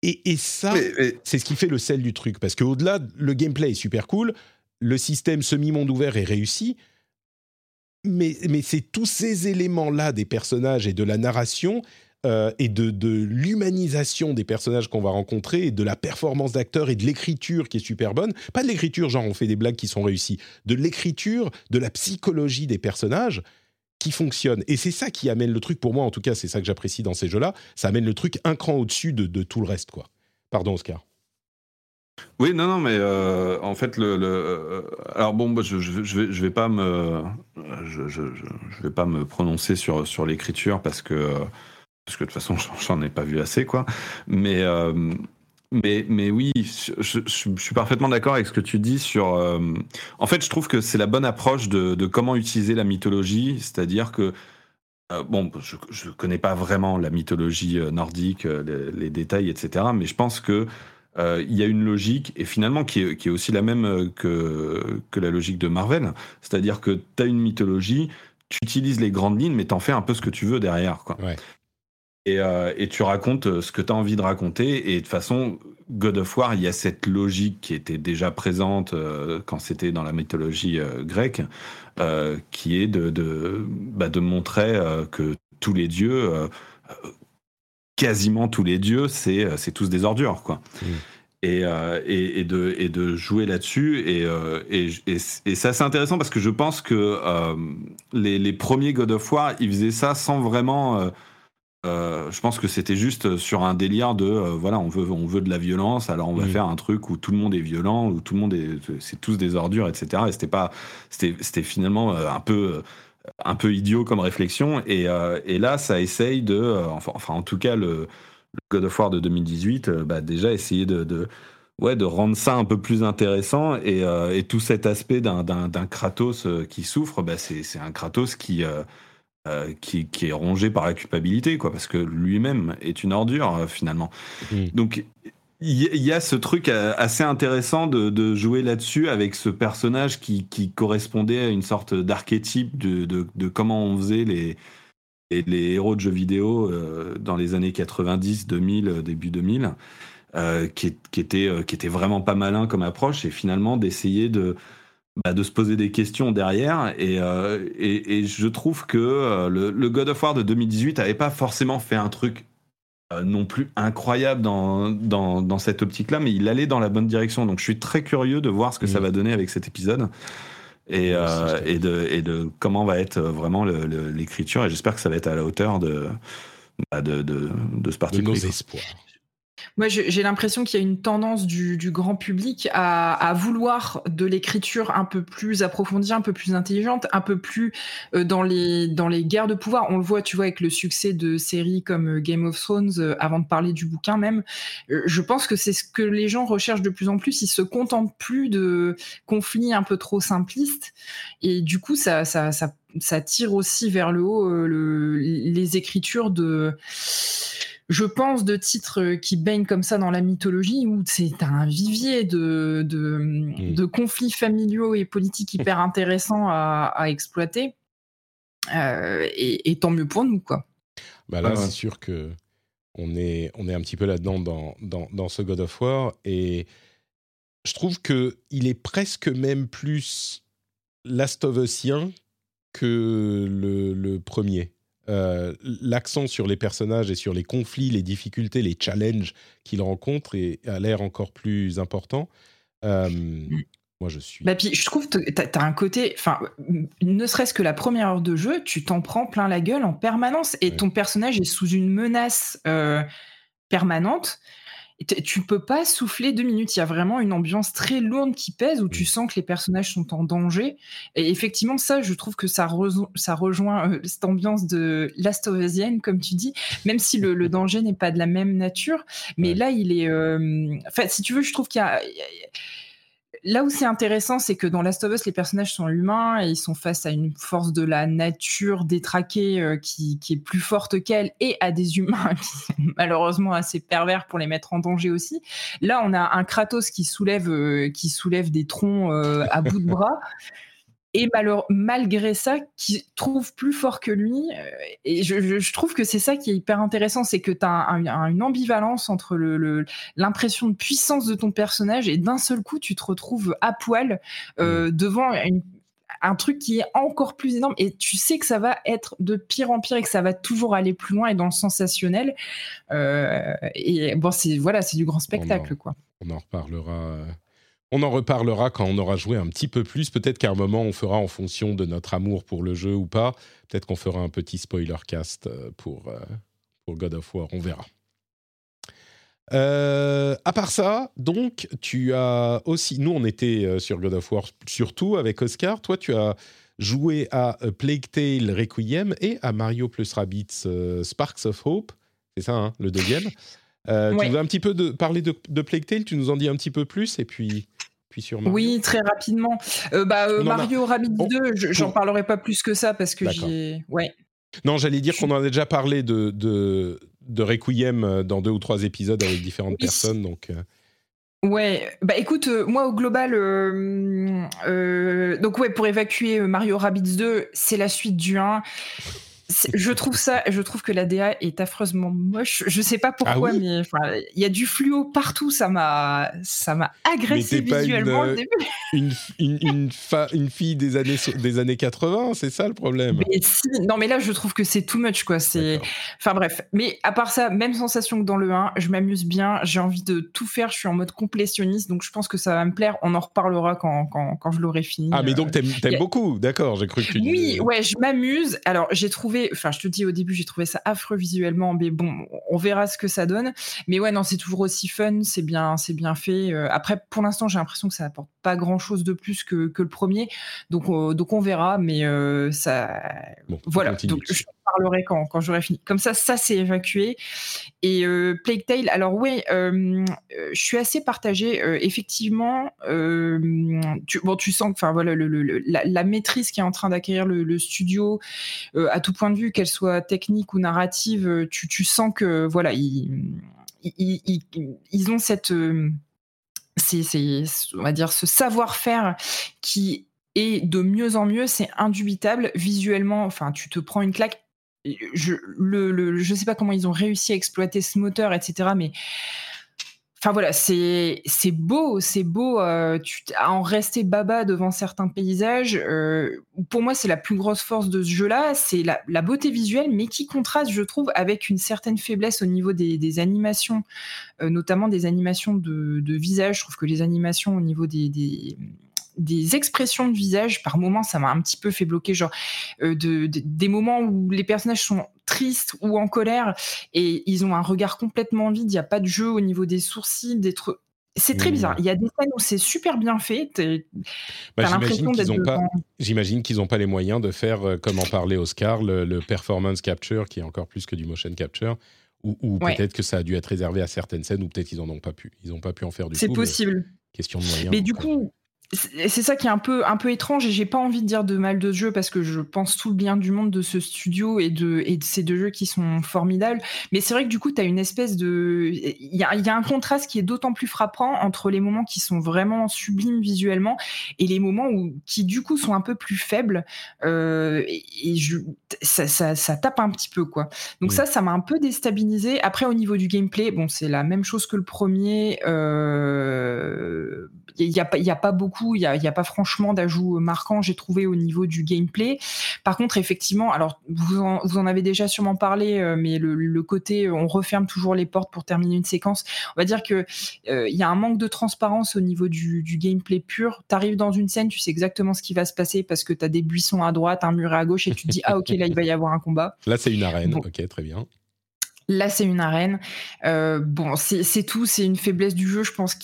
Et, et ça, Mais- c'est ce qui fait le sel du truc. Parce qu'au-delà, le gameplay est super cool, le système semi-monde ouvert est réussi, mais, mais c'est tous ces éléments-là des personnages et de la narration euh, et de, de l'humanisation des personnages qu'on va rencontrer et de la performance d'acteur et de l'écriture qui est super bonne. Pas de l'écriture, genre on fait des blagues qui sont réussies, de l'écriture, de la psychologie des personnages qui fonctionne. Et c'est ça qui amène le truc, pour moi en tout cas, c'est ça que j'apprécie dans ces jeux-là, ça amène le truc un cran au-dessus de, de tout le reste. quoi. Pardon Oscar. Oui, non, non, mais euh, en fait, le, euh, alors bon, je, je, vais, je vais pas me, je, je, vais pas me prononcer sur sur l'écriture parce que parce que de toute façon, <laughs> j'en ai pas vu assez, quoi. Mais euh, mais mais oui, je, suis parfaitement d'accord avec ce que tu dis sur. euh, en fait, je trouve que c'est la bonne approche de, comment utiliser la mythologie, c'est-à-dire que bon, je ne connais pas vraiment la mythologie nordique, les, détails, etc. Mais je pense que il y a une logique, et finalement qui est, aussi la même que, que la logique de Marvel. C'est-à-dire que tu as une mythologie, tu utilises les grandes lignes, mais tu en fais un peu ce que tu veux derrière. Quoi. Et, et, tu racontes ce que tu as envie de raconter. Et de toute façon, God of War, il y a cette logique qui était déjà présente euh, quand c'était dans la mythologie euh, grecque, euh, qui est de, de, bah, de montrer que tous les dieux, quasiment tous les dieux, c'est, tous des ordures. Quoi. Et, et, et, de, et de jouer là-dessus. Et, et, et, c'est assez intéressant parce que je pense que les, les, premiers God of War, ils faisaient ça sans vraiment euh, je pense que c'était juste sur un délire de euh, voilà on veut on veut de la violence alors on va mm. faire un truc où tout le monde est violent où tout le monde est c'est tous des ordures etc et c'était pas c'était finalement euh, un peu un peu idiot comme réflexion. Et, et là ça essaye de enfin, en tout cas le, God of War de 2018 bah déjà essayer de, de ouais, de rendre ça un peu plus intéressant. Et, et tout cet aspect d'un Kratos qui souffre, bah c'est un Kratos qui, euh, qui, est rongé par la culpabilité, quoi, parce que lui-même est une ordure euh, finalement. Mm. Donc il y, a ce truc euh, assez intéressant de, jouer là-dessus avec ce personnage qui, correspondait à une sorte d'archétype de, comment on faisait les, les, héros de jeux vidéo dans les années 90, 2000, début 2000, qui, qui, était, qui était vraiment pas malin comme approche, et finalement d'essayer de, bah, de se poser des questions derrière. Et, euh, et, je trouve que euh, le, God of War de 2018 n'avait pas forcément fait un truc euh, non plus incroyable dans, dans, dans cette optique-là, mais il allait dans la bonne direction. Donc je suis très curieux de voir ce que ça mm. va donner avec cet épisode. Et, et, de, et de comment va être vraiment l'écriture. Et j'espère que ça va être à la hauteur de, bah, de, de, de, ce parti. De nos espoirs. Moi, j'ai l'impression qu'il y a une tendance du, grand public à, vouloir de l'écriture un peu plus approfondie, un peu plus intelligente, un peu plus euh, dans les dans les guerres de pouvoir. On le voit, tu vois, avec le succès de séries comme euh, Game of Thrones, euh, avant de parler du bouquin même. je pense que c'est ce que les gens recherchent de plus en plus. Ils se contentent plus de conflits un peu trop simplistes, et du coup, ça ça ça, ça tire aussi vers le haut le, les écritures de je pense, de titres qui baignent comme ça dans la mythologie, où c'est un vivier de, de, conflits familiaux et politiques <laughs> hyper intéressants à, exploiter. Euh, et, tant mieux pour nous, quoi. Bah là, c'est sûr que on est, on est un petit peu là-dedans dans, dans, ce God of War. Et je trouve que il est presque même plus Last of Usien que le, le premier. Euh, l'accent sur les personnages et sur les conflits, les difficultés, les challenges qu'ils rencontrent et a l'air encore plus important. Euh, moi, je suis. Bah, puis, je trouve que tu as, un côté. Enfin, ne serait-ce que la première heure de jeu, tu t'en prends plein la gueule en permanence et ton personnage est sous une menace euh, permanente tu peux pas souffler deux minutes. Il y a vraiment une ambiance très lourde qui pèse où tu sens que les personnages sont en danger. Et effectivement, ça, je trouve que ça, ça rejoint euh, cette ambiance de Last of comme tu dis, même si le, danger n'est pas de la même nature. Mais là, il est. Euh, enfin, si tu veux, je trouve qu'il y a là où c'est intéressant, c'est que dans Last of Us, les personnages sont humains et ils sont face à une force de la nature détraquée euh, qui, est plus forte qu'elle et à des humains <laughs> qui sont malheureusement assez pervers pour les mettre en danger aussi. Là, on a un Kratos qui soulève, euh, qui soulève des troncs euh, à bout de bras et malgré ça, qui trouve plus fort que lui. Euh, et je, trouve que c'est ça qui est hyper intéressant, c'est que tu as une ambivalence entre l'impression de puissance de ton personnage et d'un seul coup, tu te retrouves à poil euh, mmh. devant un truc qui est encore plus énorme et tu sais que ça va être de pire en pire et que ça va toujours aller plus loin et dans le sensationnel. Euh, et bon, c'est voilà, c'est du grand spectacle, quoi. On en reparlera on en reparlera quand on aura joué un petit peu plus. Peut-être qu'à un moment, on fera en fonction de notre amour pour le jeu ou pas. Peut-être qu'on fera un petit spoiler cast euh, pour, euh, pour God of War. On verra. Euh, à part ça, donc, tu as aussi. Nous, on était sur God of War surtout avec Oscar. Toi, tu as joué à Plague Tale Requiem et à Mario plus Rabbids Sparks of Hope. C'est ça, hein, le deuxième. <laughs> Tu veux un petit peu de, parler de, de Plague Tale Tu nous en dis un petit peu plus et puis oui, très rapidement. Euh, bah, euh, Mario Rabbids 2, j'en parlerai pas plus que ça parce que j'ai. Ouais. Non, j'allais dire qu'on en a déjà parlé de, de, de Requiem dans deux ou trois épisodes avec différentes personnes, donc. Ouais, bah écoute, moi au global, donc ouais, pour évacuer Mario Rabbids 2, c'est la suite du 1 je trouve ça, je trouve que la DA est affreusement moche. Je sais pas pourquoi, ah mais il y a du fluo partout. Ça m'a, ça m'a agressé visuellement. Une, une, une, une, une, fille des années des années 80, c'est ça le problème? non, mais là, je trouve que c'est too much, quoi. C'est, enfin bref. Mais à part ça, même sensation que dans le 1, je m'amuse bien. J'ai envie de tout faire. Je suis en mode complétionniste, donc je pense que ça va me plaire. On en reparlera quand, quand, quand je l'aurai fini. Ah, mais donc t'aimes, aimes beaucoup, d'accord J'ai cru que tu. Oui, ouais, je m'amuse. Alors j'ai trouvé enfin, je te dis au début, j'ai trouvé ça affreux visuellement, mais bon, on verra ce que ça donne. Mais ouais, non, c'est toujours aussi fun, c'est bien, c'est bien fait. Euh, après, pour l'instant, j'ai l'impression que ça apporte pas grand chose de plus que, que le premier, donc, donc on verra, mais euh, ça, voilà. Donc, je parlerai quand, quand j'aurai fini. Comme ça, ça c'est évacué. Et Plague Tale, alors ouais, je suis assez partagée. effectivement, tu, bon, tu sens que, voilà, le, la, maîtrise qui est en train d'acquérir le, studio à tout point de vue, qu'elle soit technique ou narrative, tu, tu sens que voilà, ils, ils, ils, ont cette c'est, on va dire, ce savoir-faire qui est de mieux en mieux, c'est indubitable. Visuellement, enfin, tu te prends une claque. Je je sais pas comment ils ont réussi à exploiter ce moteur, etc. Mais Enfin voilà, c'est beau, c'est beau. Euh, tu à en rester baba devant certains paysages. Euh, pour moi, c'est la plus grosse force de ce jeu-là, c'est la, beauté visuelle, mais qui contraste, je trouve, avec une certaine faiblesse au niveau des, animations, euh, notamment des animations de, visage. Je trouve que les animations au niveau des expressions de visage, par moments, ça m'a un petit peu fait bloquer, genre euh, de, des moments où les personnages sont tristes ou en colère et ils ont un regard complètement vide, il n'y a pas de jeu au niveau des sourcils, d'être c'est très bizarre. Mmh. Il y a des scènes où c'est super bien fait. Bah, j'imagine qu'ils n'ont pas les moyens de faire, euh, comme en parlait Oscar, le, performance capture, qui est encore plus que du motion capture, ou, peut-être que ça a dû être réservé à certaines scènes, ou peut-être qu'ils n'en ont pas pu. Ils n'ont pas pu en faire du C'est possible. Question de moyens. Mais du coup, c'est ça qui est un peu, un peu étrange et j'ai pas envie de dire de mal de ce jeu parce que je pense tout le bien du monde de ce studio et de, et de ces deux jeux qui sont formidables. Mais c'est vrai que du coup, tu as une espèce de. Il y a, y a, un contraste qui est d'autant plus frappant entre les moments qui sont vraiment sublimes visuellement et les moments où, qui du coup sont un peu plus faibles. Euh, et, je, ça, ça, ça, tape un petit peu, quoi. Donc ça, ça m'a un peu déstabilisé. Après, au niveau du gameplay, bon, c'est la même chose que le premier. Euh, il n'y a, y a pas beaucoup il n'y a, pas franchement d'ajout marquant, j'ai trouvé au niveau du gameplay. Par contre, effectivement, alors vous en, avez déjà sûrement parlé, euh, mais le, côté on referme toujours les portes pour terminer une séquence, on va dire que euh, il y a un manque de transparence au niveau du, gameplay pur. Tu arrives dans une scène, tu sais exactement ce qui va se passer parce que tu as des buissons à droite, un mur à gauche et tu te dis ah ok là il va y avoir un combat. Là c'est une arène, ok très bien. Là, c'est une arène. Euh, bon, c'est tout. C'est une faiblesse du jeu, je pense,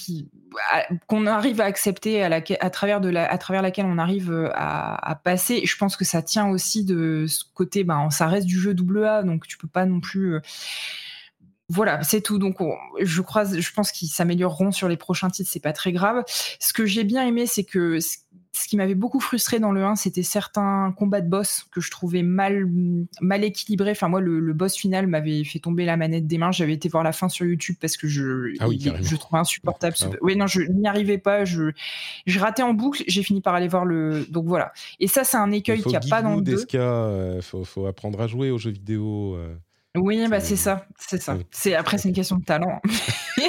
qu'on arrive à accepter, à, travers laquelle on arrive euh, à, passer. je pense que ça tient aussi de ce côté, ben, ça reste du jeu double A, donc tu peux pas non plus. Euh, voilà, c'est tout. Donc, je crois, je pense qu'ils s'amélioreront sur les prochains titres. C'est pas très grave. Ce que j'ai bien aimé, c'est que qui m'avait beaucoup frustré dans le 1, c'était certains combats de boss que je trouvais mal, mal équilibrés. Enfin, moi, le, boss final m'avait fait tomber la manette des mains. J'avais été voir la fin sur YouTube parce que je, ah je trouvais insupportable. Oui, non, je n'y arrivais pas. Je, je ratais en boucle. J'ai fini par aller voir le. Donc voilà. Et ça, c'est un écueil qu'il n'y a pas dans le 2. Il euh, faut, faut, apprendre à jouer aux jeux vidéo. Euh. Oui, bah c'est ça, c'est ça. C'est après c'est une question de talent. <laughs>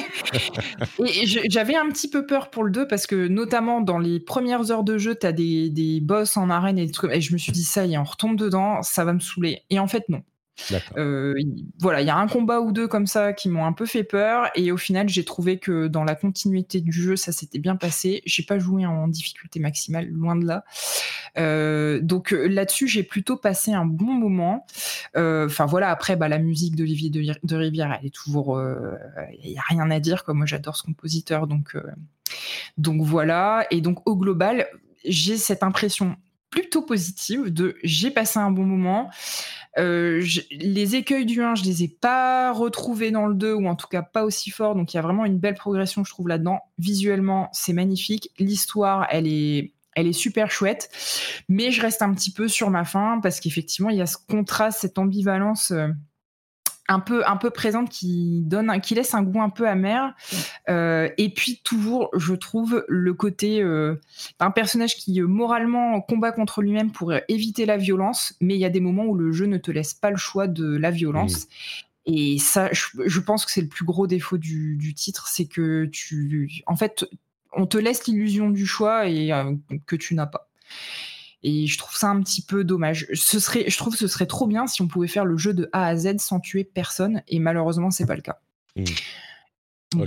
et j'avais un petit peu peur pour le 2 parce que notamment dans les premières heures de jeu, tu as des, des boss en arène et, et je me suis dit ça y est, on retombe dedans, ça va me saouler. Et en fait non. Euh, voilà, il y a un combat ou deux comme ça qui m'ont un peu fait peur et au final j'ai trouvé que dans la continuité du jeu ça s'était bien passé. J'ai pas joué en difficulté maximale, loin de là. Euh, donc euh, là-dessus j'ai plutôt passé un bon moment. Enfin voilà, après bah, la musique d'Olivier de, Rivière elle est toujours, il y a rien à dire. Comme moi j'adore ce compositeur donc donc voilà et donc au global j'ai cette impression plutôt positive de j'ai passé un bon moment. Euh, les écueils du 1, je les ai pas retrouvés dans le 2 ou en tout cas pas aussi fort. Donc il y a vraiment une belle progression, je trouve là-dedans. Visuellement, c'est magnifique. L'histoire, elle est Elle est super chouette, mais je reste un petit peu sur ma faim parce qu'effectivement, il y a ce contraste, cette ambivalence euh, un peu, un peu présente qui donne, qui laisse un goût un peu amer. Euh, et puis toujours, je trouve le côté euh, d'un personnage qui moralement combat contre lui-même pour éviter la violence, mais il y a des moments où le jeu ne te laisse pas le choix de la violence. Et ça, je, pense que c'est le plus gros défaut du, du titre, c'est que tu, en fait, on te laisse l'illusion du choix et euh, que tu n'as pas. Et je trouve ça un petit peu dommage. Ce serait, je trouve que ce serait trop bien si on pouvait faire le jeu de A à Z sans tuer personne, et malheureusement, c'est pas le cas. Hmm.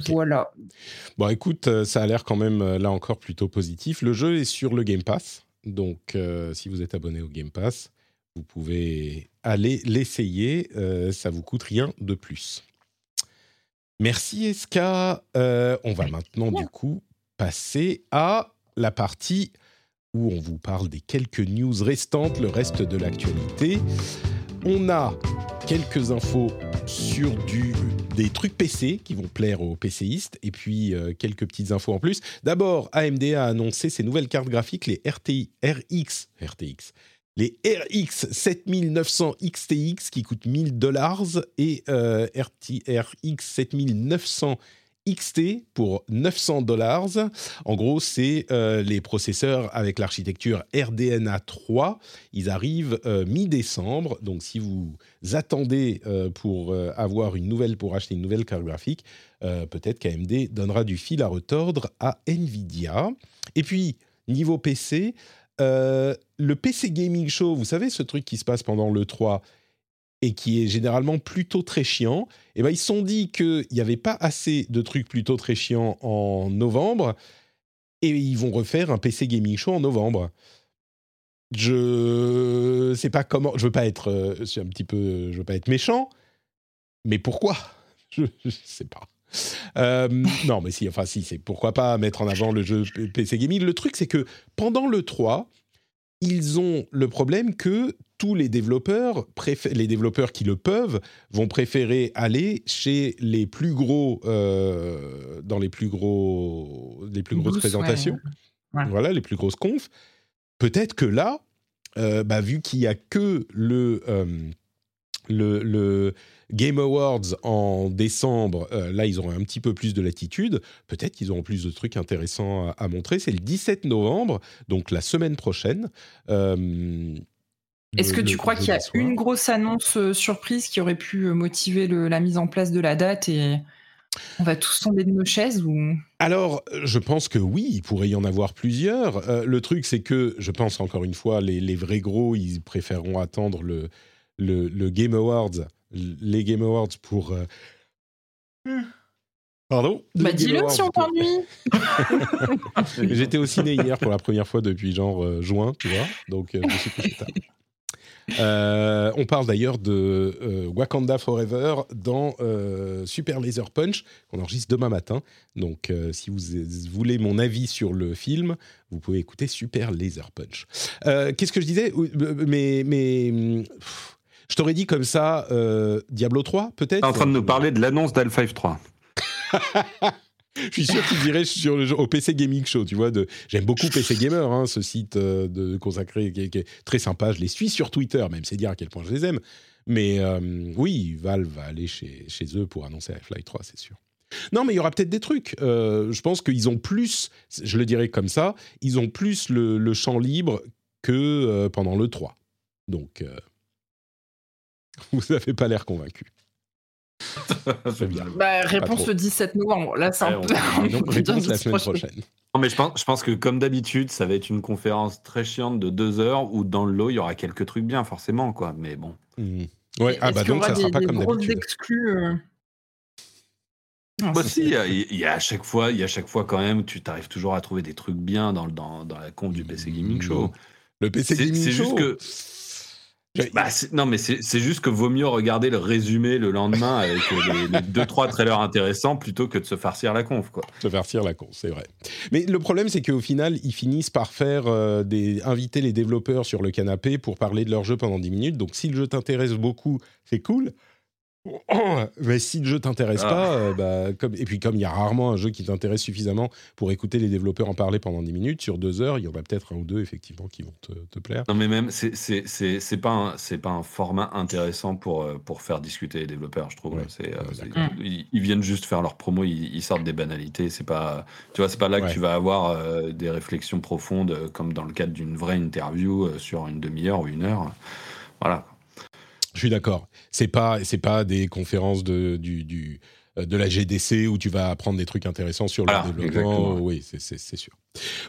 Voilà. Bon, écoute, euh, ça a l'air quand même euh, là encore plutôt positif. Le jeu est sur le Game Pass, donc si vous êtes abonné au Game Pass, vous pouvez aller l'essayer. ça vous coûte rien de plus. Merci Eska. on va maintenant du coup passer à la partie où on vous parle des quelques news restantes, le reste de l'actualité. On a quelques infos sur des trucs PC qui vont plaire aux PCistes et puis euh, quelques petites infos en plus. D'abord, AMD a annoncé ses nouvelles cartes graphiques, les RTI, RX, RTX, les RX 7900 XTX qui coûtent 1000 dollars et euh, RX 7900 XT pour 900 dollars. En gros, c'est euh, les processeurs avec l'architecture RDNA 3. Ils arrivent euh, mi-décembre. Donc, si vous attendez euh, pour avoir une nouvelle, pour acheter une nouvelle carte graphique, peut-être qu'AMD donnera du fil à retordre à Nvidia. Et puis, niveau PC, le PC Gaming Show, vous savez, ce truc qui se passe pendant le 3 et qui est généralement plutôt très chiant, eh ben ils se sont dit qu'il n'y avait pas assez de trucs plutôt très chiants en novembre, et ils vont refaire un PC Gaming Show en novembre. Je sais pas comment, je veux pas être, euh, un petit peu, je veux pas être méchant, mais pourquoi? <laughs> Je, ne sais pas. Euh, <laughs> non, mais si, enfin si, c'est pourquoi pas mettre en avant le jeu PC Gaming. Le truc, c'est que pendant le 3, ils ont le problème que tous les développeurs, les développeurs qui le peuvent, vont préférer aller chez les plus gros, euh, dans les plus gros, les plus grosses présentations. Voilà, les plus grosses confs. Peut-être que là, euh, bah, vu qu'il n'y a que le, euh, le, le, Game Awards en décembre, là, ils auront un petit peu plus de latitude. Peut-être qu'ils auront plus de trucs intéressants à, à montrer. C'est le 17 novembre, donc la semaine prochaine. Est-ce que tu crois qu'il y a une grosse annonce euh, surprise qui aurait pu euh, motiver la mise en place de la date et on va tous tomber de nos chaises ou? Alors, je pense que oui, il pourrait y en avoir plusieurs. Euh, le truc, c'est que je pense encore une fois, les, vrais gros, ils préféreront attendre le, le, Game Awards, les Game Awards pour. Pardon? Bah dis-le si on t'ennuie <laughs> J'étais au ciné hier pour la première fois depuis genre juin, tu vois, donc je suis couché tard. Euh, on parle d'ailleurs de euh, Wakanda Forever dans euh, Super Laser Punch, qu'on enregistre demain matin. Donc, si vous voulez mon avis sur le film, vous pouvez écouter Super Laser Punch. Qu'est-ce que je disais? Mais, mais je t'aurais dit comme ça, Diablo 3, peut-être? En train de nous parler de l'annonce d'Al5 3. <laughs> Je suis sûr qu'il dirait sur le, au PC Gaming Show, tu vois. J'aime beaucoup PC Gamer, hein, ce site euh, de, consacré qui est, très sympa. Je les suis sur Twitter, même c'est dire à quel point je les aime. Mais euh, oui, Valve va aller chez, eux pour annoncer Half-Life 3, c'est sûr. Non, mais il y aura peut-être des trucs. Euh, je pense qu'ils ont plus, je le dirais comme ça, ils ont plus le, le champ libre que pendant le 3. Donc, <laughs> vous n'avez pas l'air convaincu. <laughs> Bah, réponse le 17 novembre. Là, c'est un peu. réponse <laughs> la semaine prochaine. Non, mais je pense, je pense que comme d'habitude, ça va être une conférence très chiante de deux heures où dans le lot, il y aura quelques trucs bien, forcément, quoi. Mais bon. Mmh. Ouais, ah bah donc ça sera pas comme d'habitude. Euh bah si, il y, a à chaque fois, il y a à chaque fois quand même, tu t'arrives toujours à trouver des trucs bien dans, dans, dans la compte du PC Gaming Show. Le PC Gaming Show. C'est juste que bah, non, mais c'est juste que vaut mieux regarder le résumé le lendemain avec euh, les, deux trois trailers intéressants plutôt que de se farcir la conf, quoi. Se farcir la conf, c'est vrai. Mais le problème, c'est qu'au final, ils finissent par faire euh, des inviter les développeurs sur le canapé pour parler de leur jeu pendant 10 minutes. Donc, si le jeu t'intéresse beaucoup, c'est cool. <coughs> Mais si le jeu t'intéresse Ah. pas, euh, bah, comme, et puis comme il y a rarement un jeu qui t'intéresse suffisamment pour écouter les développeurs en parler pendant 10 minutes, sur deux heures, il y en a peut-être un ou deux effectivement qui vont te, te plaire. Non mais même c'est pas un, pas un format intéressant pour euh, pour faire discuter les développeurs je trouve Ouais, euh, ouais, ils, ils viennent juste faire leur promo ils, ils sortent des banalités c'est pas tu vois c'est pas là Ouais. que tu vas avoir euh, des réflexions profondes comme dans le cadre d'une vraie interview sur une demi-heure ou une heure voilà Je suis d'accord. C'est pas, c'est pas des conférences de, du, du, euh, de la GDC où tu vas apprendre des trucs intéressants sur le développement. exactement. Oui, c'est sûr.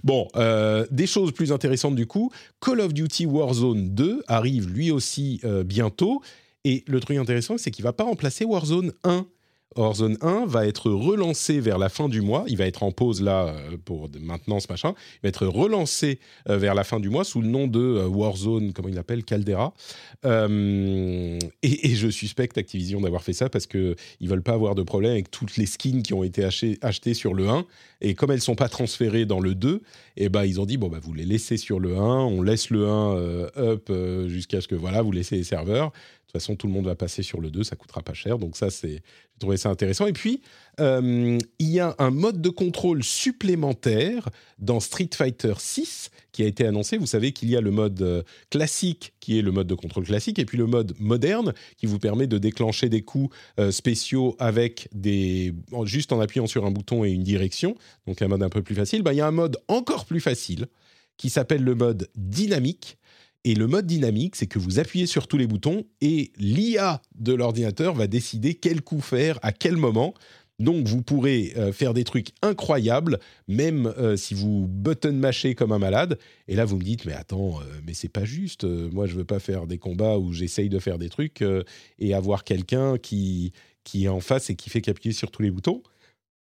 Bon, euh, des choses plus intéressantes du coup. Call of Duty Warzone 2 arrive lui aussi euh, bientôt. Et le truc intéressant, c'est qu'il va pas remplacer Warzone 1. Warzone 1 va être relancé vers la fin du mois. Il va être en pause là euh, pour maintenance, machin. Il va être relancé euh, vers la fin du mois sous le nom de euh, Warzone, comment il l'appelle, Caldera. Et, je suspecte Activision d'avoir fait ça parce que ils veulent pas avoir de problème avec toutes les skins qui ont été achetées sur le 1. Et comme elles sont pas transférées dans le 2, et ben ils ont dit bon bah vous les laissez sur le 1, on laisse le 1 euh, up jusqu'à ce que voilà vous laissez les serveurs. De toute façon tout le monde va passer sur le 2, ça coûtera pas cher. Donc ça c'est j'ai trouvé ça intéressant. Et puis euh, il y a un mode de contrôle supplémentaire dans Street Fighter 6 qui a été annoncé. Vous savez qu'il y a le mode euh, classique qui est le mode de contrôle classique et puis le mode moderne qui vous permet de déclencher des coups euh, spéciaux avec des juste en appuyant sur un bouton et une direction. Donc un mode un peu plus facile. Bah, il y a un mode encore plus facile qui s'appelle le mode dynamique. Et le mode dynamique, c'est que vous appuyez sur tous les boutons et l'IA de l'ordinateur va décider quel coup faire à quel moment. Donc vous pourrez euh, faire des trucs incroyables, même euh, si vous button mâchez comme un malade. Et là vous me dites mais attends, euh, mais c'est pas juste. Moi je veux pas faire des combats où j'essaye de faire des trucs et avoir quelqu'un qui qui est en face et qui fait qu'appuyer sur tous les boutons.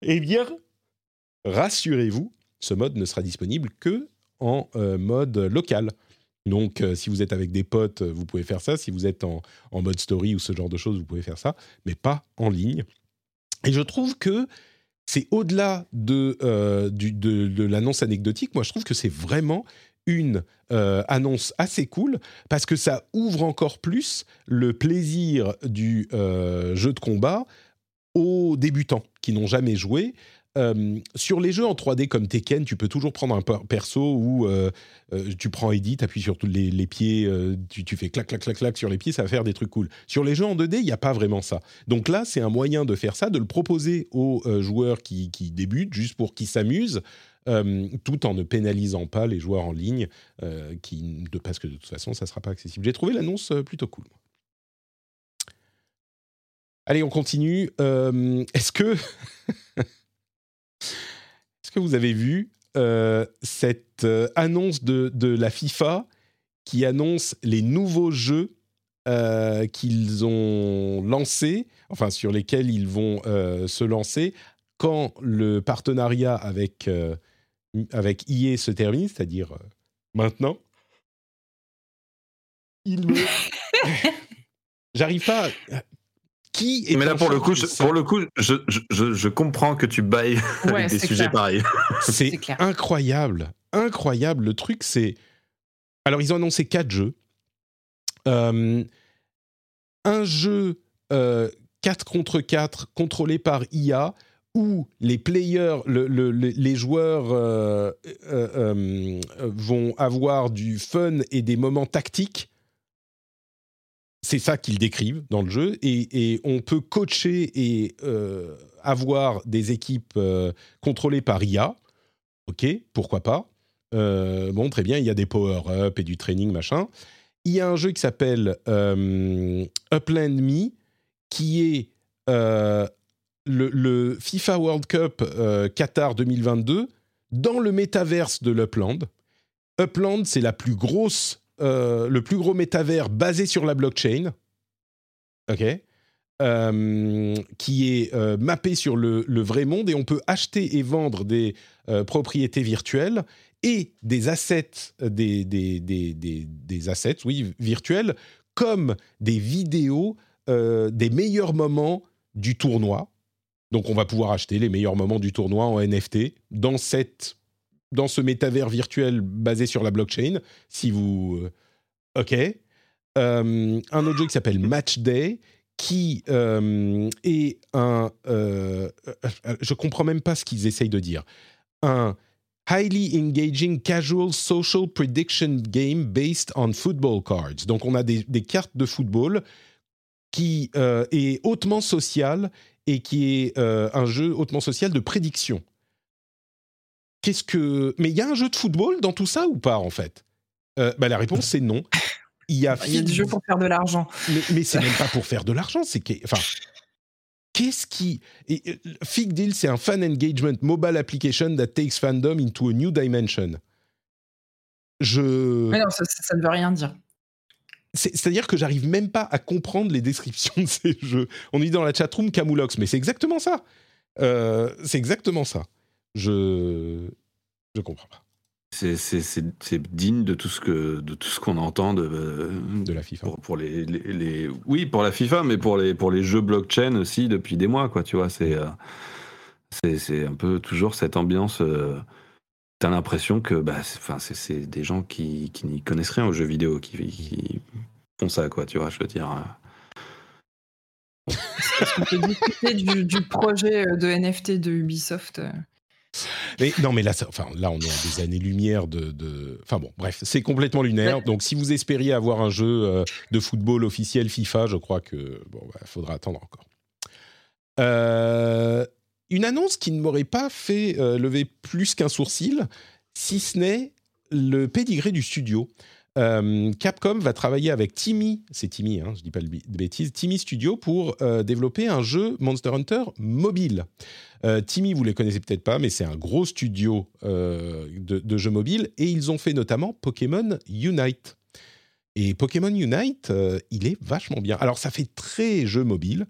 Eh bien, rassurez-vous, ce mode ne sera disponible que en mode local. Donc, euh, si vous êtes avec des potes, euh, vous pouvez faire ça. Si vous êtes en, mode story ou ce genre de choses, vous pouvez faire ça, mais pas en ligne. Et je trouve que c'est au-delà de, euh, de, l'annonce anecdotique. Moi, je trouve que c'est vraiment une annonce assez cool parce que ça ouvre encore plus le plaisir du jeu de combat aux débutants qui n'ont jamais joué. Euh, sur les jeux en 3D comme Tekken, tu peux toujours prendre un per- perso où euh, euh, tu prends Edit, tu appuies sur les, les pieds, tu, fais clac, clac, clac, clac sur les pieds, ça va faire des trucs cool. Sur les jeux en 2D, il n'y a pas vraiment ça. Donc là, c'est un moyen de faire ça, de le proposer aux joueurs qui, débutent, juste pour qu'ils s'amusent, tout en ne pénalisant pas les joueurs en ligne, qui, parce que de toute façon, ça ne sera pas accessible. J'ai trouvé l'annonce plutôt cool. Allez, on continue. Est-ce que... <laughs> Est-ce que vous avez vu euh, cette euh, annonce de, de la FIFA qui annonce les nouveaux jeux euh, qu'ils ont lancés, enfin sur lesquels ils vont euh, se lancer quand le partenariat avec, euh, avec EA se termine, c'est-à-dire maintenant? Il me... <laughs> J'arrive pas. À- Qui est mais là pour le coup je, pour le coup je, je, je, je comprends que tu bailles Ouais, <laughs> avec des c'est sujets pareils <laughs> C'est incroyable, incroyable. Le truc, c'est. Alors, ils ont annoncé quatre jeux. Euh, un jeu euh, 4 contre 4 contrôlé par IA où les players, le- le- le- les joueurs euh, euh, euh, vont avoir du fun et des moments tactiques. C'est ça qu'ils décrivent dans le jeu. Et, on peut coacher et euh, avoir des équipes euh, contrôlées par IA. Ok, pourquoi pas. Euh, bon, très bien, il y a des power-up et du training, machin. Il y a un jeu qui s'appelle Upland Me, qui est le, le FIFA World Cup Qatar 2022 dans le métaverse de l'Upland. Upland, c'est la plus grosse, euh, le plus gros métavers basé sur la blockchain. Ok. Euh, qui est euh, mappé sur le, vrai monde et on peut acheter et vendre des propriétés virtuelles et des assets, des, assets, oui, virtuels, comme des vidéos des meilleurs moments du tournoi. Donc, on va pouvoir acheter les meilleurs moments du tournoi en NFT dans, cette, dans ce métavers virtuel basé sur la blockchain. Si vous. euh, OK. Euh, un autre jeu qui s'appelle Match Day, qui euh, est un... Euh, je comprends même pas ce qu'ils essayent de dire. Un highly engaging casual social prediction game based on football cards. Donc on a des, cartes de football qui est hautement social et qui est un jeu hautement social de prédiction. Qu'est-ce que... Mais il y a un jeu de football dans tout ça ou pas en fait? Euh, bah, La réponse c'est non. Il y a, il y a des jeux pour faire de l'argent. Mais, mais c'est même pas pour faire de l'argent, c'est que... Enfin, qu'est-ce qui. Et, Fig Deal, c'est un fan engagement mobile application that takes fandom into a new dimension. Je. Mais non, ça, ça ne veut rien dire. C'est-à-dire que j'arrive même pas à comprendre les descriptions de ces jeux. On dit dans la chatroom Camoulox, mais c'est exactement ça. Euh, c'est exactement ça. Je. Je comprends pas. C'est digne de tout ce que de tout ce qu'on entend de, de la FIFA pour, pour les, les, les, oui pour la FIFA mais pour les pour les jeux blockchain aussi depuis des mois quoi tu vois c'est euh, c'est un peu toujours cette ambiance euh, t'as l'impression que bah enfin c'est des gens qui, qui n'y connaissent rien aux jeux vidéo qui, qui, font ça quoi tu vois je veux dire est-ce qu'on peut discuter du, du, projet de NFT de Ubisoft mais non, mais là, enfin, là, on est à des années-lumière de, Enfin bon, bref, c'est complètement lunaire. Donc, si vous espériez avoir un jeu euh, de football officiel FIFA, je crois que bon, bah, faudra attendre encore. Euh, une annonce qui ne m'aurait pas fait euh, lever plus qu'un sourcil, si ce n'est le pédigré du studio. Euh, Capcom va travailler avec Timmy, c'est Timmy, hein, je dis pas de bêtises, Timmy Studio pour euh, développer un jeu Monster Hunter mobile. Euh, Timmy, vous les connaissez peut-être pas, mais c'est un gros studio de, de, jeux mobiles et ils ont fait notamment Pokémon Unite. Et Pokémon Unite, il est vachement bien. Alors ça fait très jeu mobile,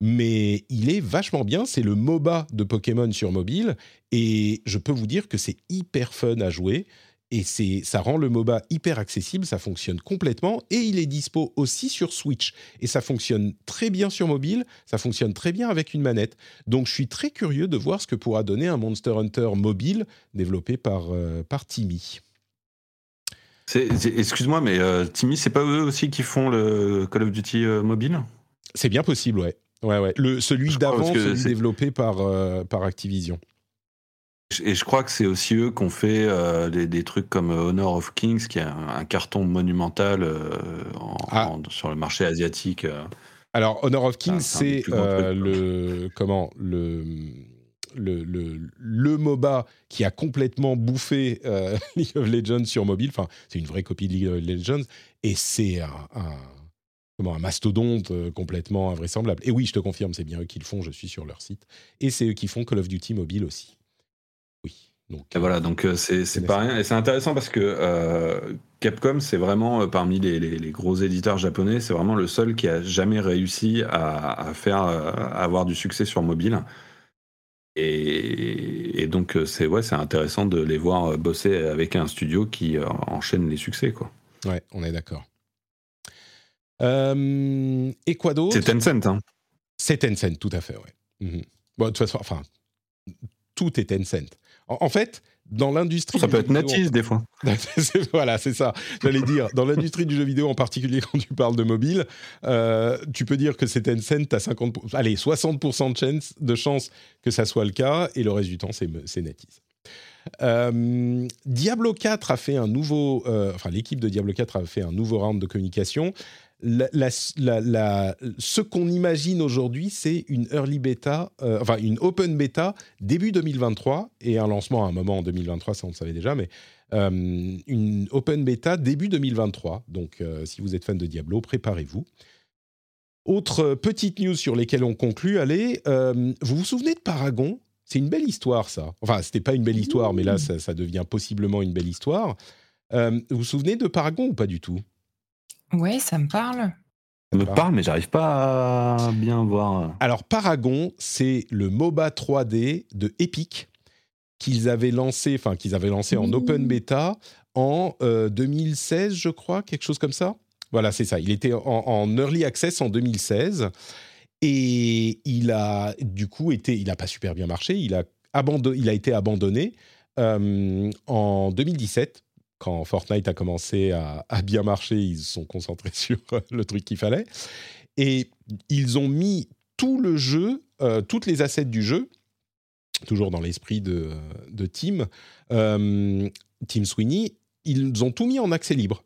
mais il est vachement bien. C'est le MOBA de Pokémon sur mobile et je peux vous dire que c'est hyper fun à jouer et c'est ça rend le MOBA hyper accessible, ça fonctionne complètement et il est dispo aussi sur Switch et ça fonctionne très bien sur mobile, ça fonctionne très bien avec une manette. Donc je suis très curieux de voir ce que pourra donner un Monster Hunter mobile développé par euh, par Timmy. Excuse-moi, mais euh, Timmy, c'est pas eux aussi qui font le Call of Duty euh, mobile? C'est bien possible, ouais. Ouais, ouais. Le, celui d'avant, celui développé par, par Activision. Et je crois que c'est aussi eux qui ont fait euh, des, des, trucs comme Honor of Kings, qui est un, carton monumental euh, en, ah. en, sur le marché asiatique. Euh. Alors, Honor of Kings, c'est le comment le le, le, le, MOBA qui a complètement bouffé <laughs> League of Legends sur mobile. Enfin, c'est une vraie copie de League of Legends et c'est un, un, comment, un mastodonte complètement invraisemblable. Et oui, je te confirme, c'est bien eux qui le font. Je suis sur leur site et c'est eux qui font Call of Duty mobile aussi. Donc, et voilà, donc euh, c'est pas rien. Et c'est intéressant parce que euh, Capcom, c'est vraiment, euh, parmi les, les, les, gros éditeurs japonais, c'est vraiment le seul qui a jamais réussi à, à faire à avoir du succès sur mobile. Et, et donc, c'est ouais, intéressant de les voir bosser avec un studio qui enchaîne les succès. Quoi. Ouais, on est d'accord. et quoi d'autre? C'est Tencent. Hein. C'est Tencent, tout à fait, ouais. Mhm. Bon, de toute façon, enfin, tout est Tencent. En, fait, dans l'industrie. Ça peut être natif des fois. <laughs> voilà, c'est ça. J'allais dire, dans l'industrie du jeu vidéo, en particulier quand tu parles de mobile, euh, tu peux dire que c'est Tencent, tu as 50, allez, 60% de chance, de chance que ça soit le cas, et le reste du temps, c'est NetEase. Euh, Diablo 4 a fait un nouveau, euh, enfin l'équipe de Diablo 4 a fait un nouveau round de communication la, ce qu'on imagine aujourd'hui, c'est une early beta, euh, enfin une open beta début 2023 et un lancement à un moment en 2023, ça on le savait déjà, mais euh, une open beta début 2023. Donc euh, si vous êtes fan de Diablo, préparez-vous. Autre petite news sur lesquelles on conclut, allez, vous vous souvenez de Paragon? C'est une belle histoire ça. Enfin, c'était pas une belle histoire, mais là ça, ça, devient possiblement une belle histoire. vous vous souvenez de Paragon ou pas du tout? Ouais, ça me parle. Ça me parle, mais j'arrive pas à bien voir. Alors, Paragon, c'est le MOBA 3D de Epic qu'ils avaient lancé, enfin qu'ils avaient lancé en open beta en 2016, euh, je crois, quelque chose comme ça. Voilà, c'est ça. Il était en, early access en 2016 et il a du coup été, il n'a pas super bien marché. Il a abandonné, il a été abandonné euh, en 2017 quand Fortnite a commencé à, bien marcher, ils se sont concentrés <laughs> sur le truc qu'il fallait. et ils ont mis tout le jeu, euh, toutes les assets du jeu, toujours dans l'esprit de, de Tim, euh, Tim Sweeney, ils ont tout mis en accès libre.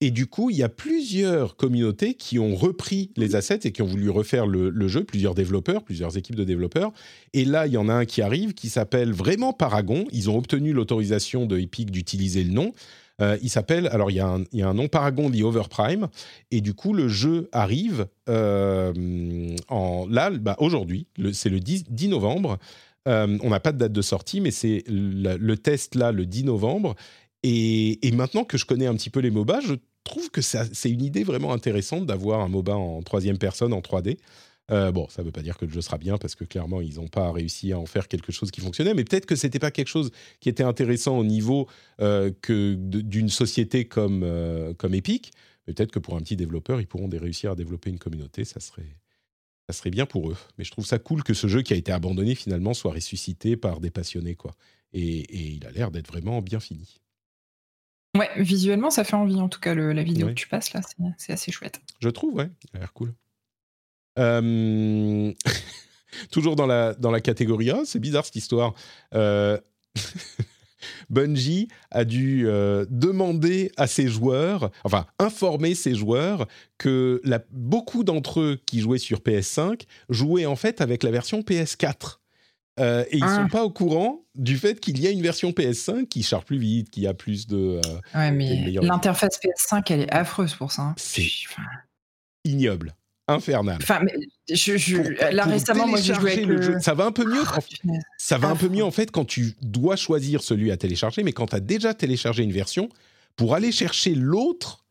Et du coup, il y a plusieurs communautés qui ont repris les assets et qui ont voulu refaire le, le jeu, plusieurs développeurs, plusieurs équipes de développeurs. Et là, il y en a un qui arrive qui s'appelle vraiment Paragon. Ils ont obtenu l'autorisation de Epic d'utiliser le nom. Euh, il s'appelle, alors il y, a un, il y, a un, nom Paragon The Overprime, et du coup le jeu arrive euh, en, là, bah, aujourd'hui, c'est le 10, 10 novembre. Euh, on n'a pas de date de sortie, mais c'est le, le, test là le 10 novembre. Et, maintenant que je connais un petit peu les MOBA, je trouve que c'est une idée vraiment intéressante d'avoir un MOBA en troisième personne, en 3D. Euh, bon, ça ne veut pas dire que le jeu sera bien parce que clairement ils n'ont pas réussi à en faire quelque chose qui fonctionnait, mais peut-être que c'était pas quelque chose qui était intéressant au niveau euh, d'une société comme euh, Epic. Peut-être que pour un petit développeur, ils pourront réussir à développer une communauté, ça serait bien pour eux. Mais je trouve ça cool que ce jeu qui a été abandonné finalement soit ressuscité par des passionnés et il a l'air d'être vraiment bien fini. Ouais, visuellement ça fait envie en tout cas le, la vidéo que tu passes là, c'est assez chouette. Je trouve, ouais, ça a l'air cool. Euh... <laughs> toujours dans la, dans la catégorie A, c'est bizarre cette histoire. Euh... <laughs> Bungie a dû euh, demander à ses joueurs, enfin informer ses joueurs que la, beaucoup d'entre eux qui jouaient sur PS5 jouaient en fait avec la version PS4. Euh, et ils ne ah. sont pas au courant du fait qu'il y a une version PS5 qui charge plus vite, qui a plus de. Euh, ouais, mais l'interface PS5, elle est affreuse pour ça. Hein. C'est ignoble infernal. Enfin, mais je, je, pour, là pour récemment, moi j'ai joué avec le... jeu. Ça va un peu mieux. En... ça va ah, un peu mieux en fait quand tu dois choisir celui à télécharger, mais quand tu as déjà téléchargé une version, pour aller chercher l'autre,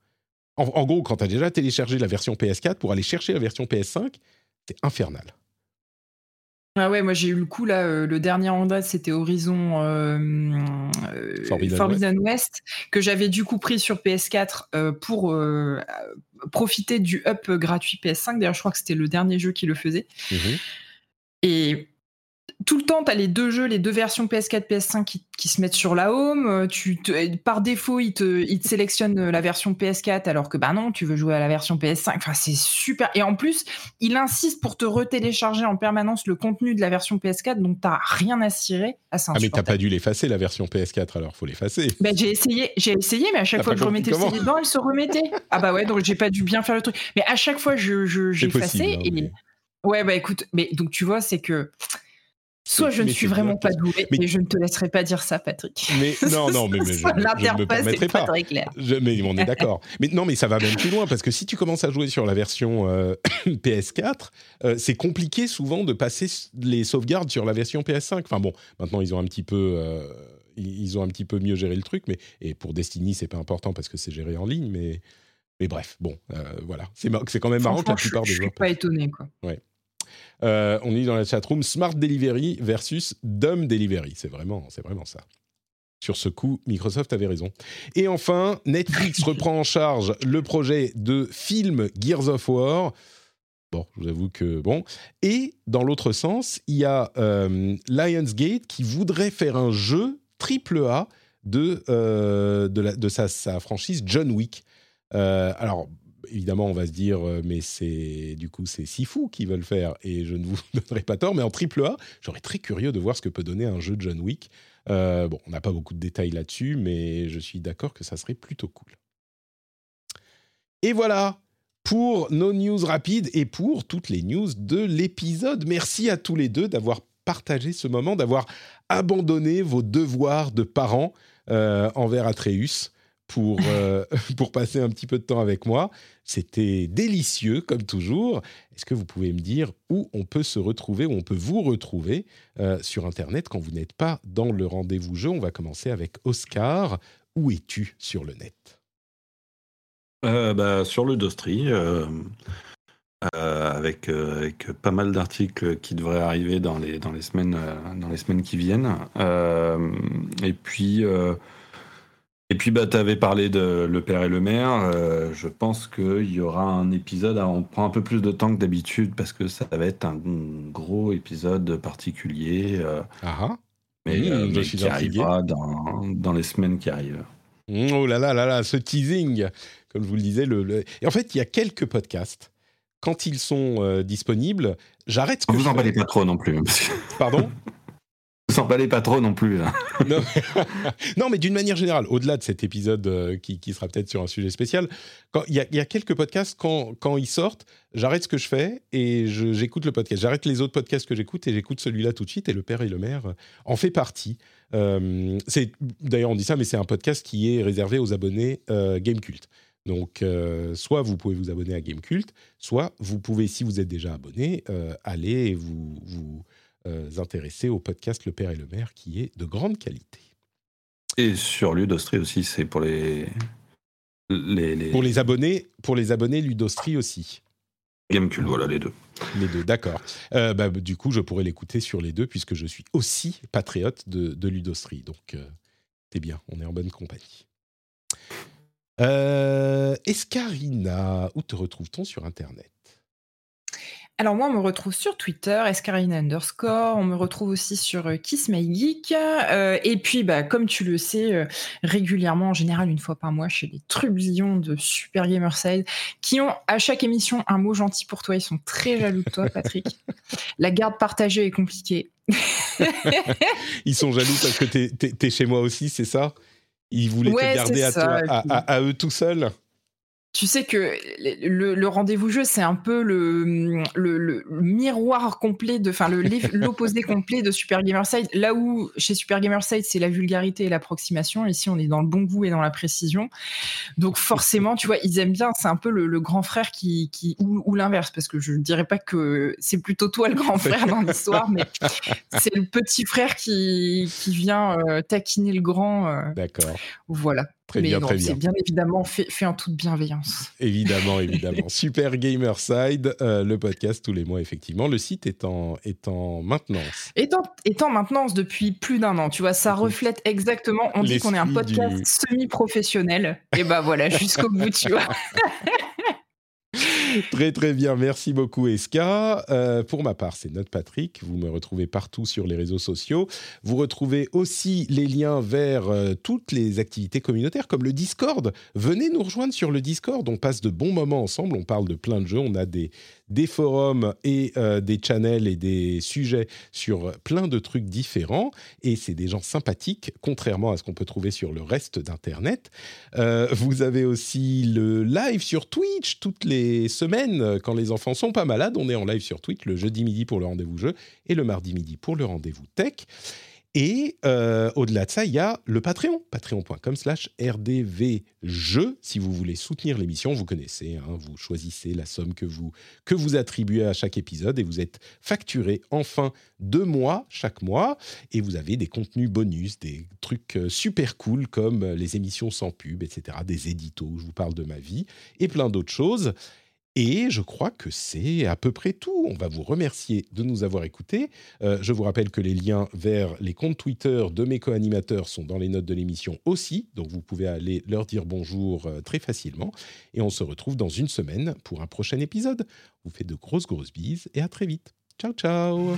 en, en, gros, quand tu as déjà téléchargé la version PS4, pour aller chercher la version PS5, c'est infernal. Ah ouais, moi j'ai eu le coup là, euh, le dernier en date c'était Horizon euh, euh, Forbidden, Forbidden West. West. que j'avais du coup pris sur PS4 euh, pour profiter du up gratuit PS5. D'ailleurs, je crois que c'était le dernier jeu qui le faisait. Mmh. Et tout le temps, tu as les deux jeux, les deux versions PS4, PS5 qui, qui se mettent sur la home. Tu te, par défaut, ils te, ils te sélectionnent la version PS4 alors que bah non, tu veux jouer à la version PS5. Enfin, c'est super. Et en plus, il insiste pour te retélécharger en permanence le contenu de la version PS4, donc t'as rien à cirer. Ah, ah mais t'as pas dû l'effacer la version PS4 alors, faut l'effacer. Bah, j'ai essayé, j'ai essayé, mais à chaque fois que je remettais le CD dedans, elle se remettait. <laughs> ah bah ouais, donc j'ai pas dû bien faire le truc. Mais à chaque fois, je, je, j'ai effacé. et... mais... Ouais, bah écoute, mais donc tu vois, c'est que Soit je ne suis vraiment pas doué, mais je ne te laisserai pas dire ça, Patrick. Mais <laughs> non, non, mais, mais je, je ne me permettrai pas. Très clair. Je, mais on est d'accord. <laughs> mais non, mais ça va même plus loin parce que si tu commences à jouer sur la version euh, <coughs> PS4, euh, c'est compliqué souvent de passer les sauvegardes sur la version PS5. Enfin bon, maintenant ils ont un petit peu, euh, ils ont un petit peu mieux géré le truc, mais et pour Destiny c'est pas important parce que c'est géré en ligne, mais mais bref, bon, voilà, c'est c'est quand même marrant que la plupart des joueurs. Je suis pas étonné quoi. Ouais. Euh, on dit dans la chatroom Smart Delivery versus Dumb Delivery. C'est vraiment, c'est vraiment ça. Sur ce coup, Microsoft avait raison. Et enfin, Netflix <laughs> reprend en charge le projet de film Gears of War. Bon, je vous avoue que bon. Et dans l'autre sens, il y a euh, Lionsgate qui voudrait faire un jeu triple A de, euh, de, la, de sa, sa, franchise John Wick. Euh, alors, évidemment, on va se dire, euh, mais c'est du coup, c'est si fou qu'ils veulent faire, et je ne vous <laughs> donnerai pas tort, mais en triple A, j'aurais très curieux de voir ce que peut donner un jeu de John Wick. Euh, bon, on n'a pas beaucoup de détails là-dessus, mais je suis d'accord que ça serait plutôt cool. Et voilà pour nos news rapides et pour toutes les news de l'épisode. Merci à tous les deux d'avoir partagé ce moment, d'avoir abandonné vos devoirs de parents euh, envers Atreus pour, euh, <laughs> pour passer un petit peu de temps avec moi. C'était délicieux, comme toujours. Est-ce que vous pouvez me dire où on peut se retrouver, où on peut vous retrouver euh, sur Internet quand vous n'êtes pas dans le rendez-vous jeu? On va commencer avec Oscar. Où es-tu sur le net? Euh, bah, Sur le Dostri. Avec, pas mal d'articles qui devraient arriver dans les, semaines, dans les semaines qui viennent. et puis, et puis, bah, tu avais parlé de Le Père et le Maire. Euh, je pense qu'il y aura un épisode. on prend un peu plus de temps que d'habitude parce que ça va être un gros épisode particulier. Euh, ah, mais, mmh, euh, mais qui arrivera dans, dans, les semaines qui arrivent. Mmh, oh là là là là, ce teasing, comme je vous le disais. Le, le... Et en fait, il y a quelques podcasts quand ils sont euh, disponibles, j'arrête ce que Vous je emballez pas trop non plus. hein, Pardon? <laughs> Vous emballez pas trop non plus. <laughs> <laughs> non, mais d'une manière générale, au-delà de cet épisode euh, qui, qui sera peut-être sur un sujet spécial, il y, a- quelques podcasts, quand, ils sortent, j'arrête ce que je fais et j'écoute le podcast. J'arrête les autres podcasts que j'écoute et j'écoute celui-là tout de suite. Et Le Père et le Maire euh, en fait partie. Euh, D'ailleurs, on dit ça, mais c'est un podcast qui est réservé aux abonnés euh, Gamecult. Donc, soit vous pouvez vous abonner à Gamecult, soit vous pouvez, si vous êtes déjà abonné, aller et vous, vous intéresser au podcast Le Père et le Maire, qui est de grande qualité. Et sur Ludostri aussi, c'est pour les. Les, les... Pour les abonnés, pour les abonnés Ludostri aussi. Gamecube, voilà les deux. Les deux, d'accord. Euh, bah, du coup, je pourrais l'écouter sur les deux puisque je suis aussi patriote de, de Ludostri. Donc, euh, c'est bien, on est en bonne compagnie. Euh, Escarina, où te retrouve-t-on sur Internet? Alors moi, on me retrouve sur Twitter, escarina underscore. On me retrouve aussi sur euh, Kiss My Geek. Euh, et puis, bah, comme tu le sais, euh, régulièrement, en général une fois par mois, chez les trublions de Super Gamerside, qui ont à chaque émission un mot gentil pour toi. Ils sont très jaloux de toi, Patrick. <laughs> La garde partagée est compliquée. <laughs> Ils sont jaloux parce que t'es t'es chez moi aussi, c'est ça? Ils voulaient Ouais, te garder toi, à- à eux tout seuls? Tu sais que le, le rendez-vous jeu, c'est un peu le, le, le miroir complet de, enfin, <laughs> l'opposé complet de Super Gamerside. Là où chez Super Gamerside, c'est la vulgarité et l'approximation. Ici, on est dans le bon goût et dans la précision. Donc, forcément, tu vois, ils aiment bien. C'est un peu le, le grand frère qui, qui ou, ou l'inverse, parce que je ne dirais pas que c'est plutôt toi le grand frère dans l'histoire, mais c'est le petit frère qui, qui vient euh, taquiner le grand. euh, D'accord. voilà. Très mais bien, non, très bien. c'est bien évidemment fait, fait en toute bienveillance. Évidemment, <laughs> évidemment. Super Gamerside, euh, le podcast tous les mois, effectivement. Le site est en, est en maintenance. Maintenance depuis plus d'un an, tu vois, ça reflète exactement. On dit qu'on est un podcast du- semi-professionnel. Et bah voilà, jusqu'au bout, tu vois. <laughs> Très très bien, merci beaucoup Eska. Euh, pour ma part, c'est Note Patrick. Vous me retrouvez partout sur les réseaux sociaux. Vous retrouvez aussi les liens vers euh, toutes les activités communautaires comme le Discord. Venez nous rejoindre sur le Discord. On passe de bons moments ensemble. On parle de plein de jeux. On a des, des forums et euh, des channels et des sujets sur plein de trucs différents. Et c'est des gens sympathiques, contrairement à ce qu'on peut trouver sur le reste d'Internet. Euh, vous avez aussi le live sur Twitch toutes les semaines quand les enfants sont pas malades. On est en live sur Twitch le jeudi midi pour le rendez-vous jeu et le mardi midi pour le rendez-vous tech. Et euh, au-delà de ça, il y a le Patreon, patreon.com slash rdvjeux. Si vous voulez soutenir l'émission, vous connaissez, hein, vous choisissez la somme que vous, que vous attribuez à chaque épisode et vous êtes facturé en fin de mois, chaque mois. Et vous avez des contenus bonus, des trucs euh, super cool comme euh, les émissions sans pub, etc., des éditos où je vous parle de ma vie et plein d'autres choses. Et je crois que c'est à peu près tout. On va vous remercier de nous avoir écoutés. Euh, je vous rappelle que les liens vers les comptes Twitter de mes co-animateurs sont dans les notes de l'émission aussi. Donc vous pouvez aller leur dire bonjour euh, très facilement. Et on se retrouve dans une semaine pour un prochain épisode. Vous fait de grosses, grosses bises et à très vite. Ciao, ciao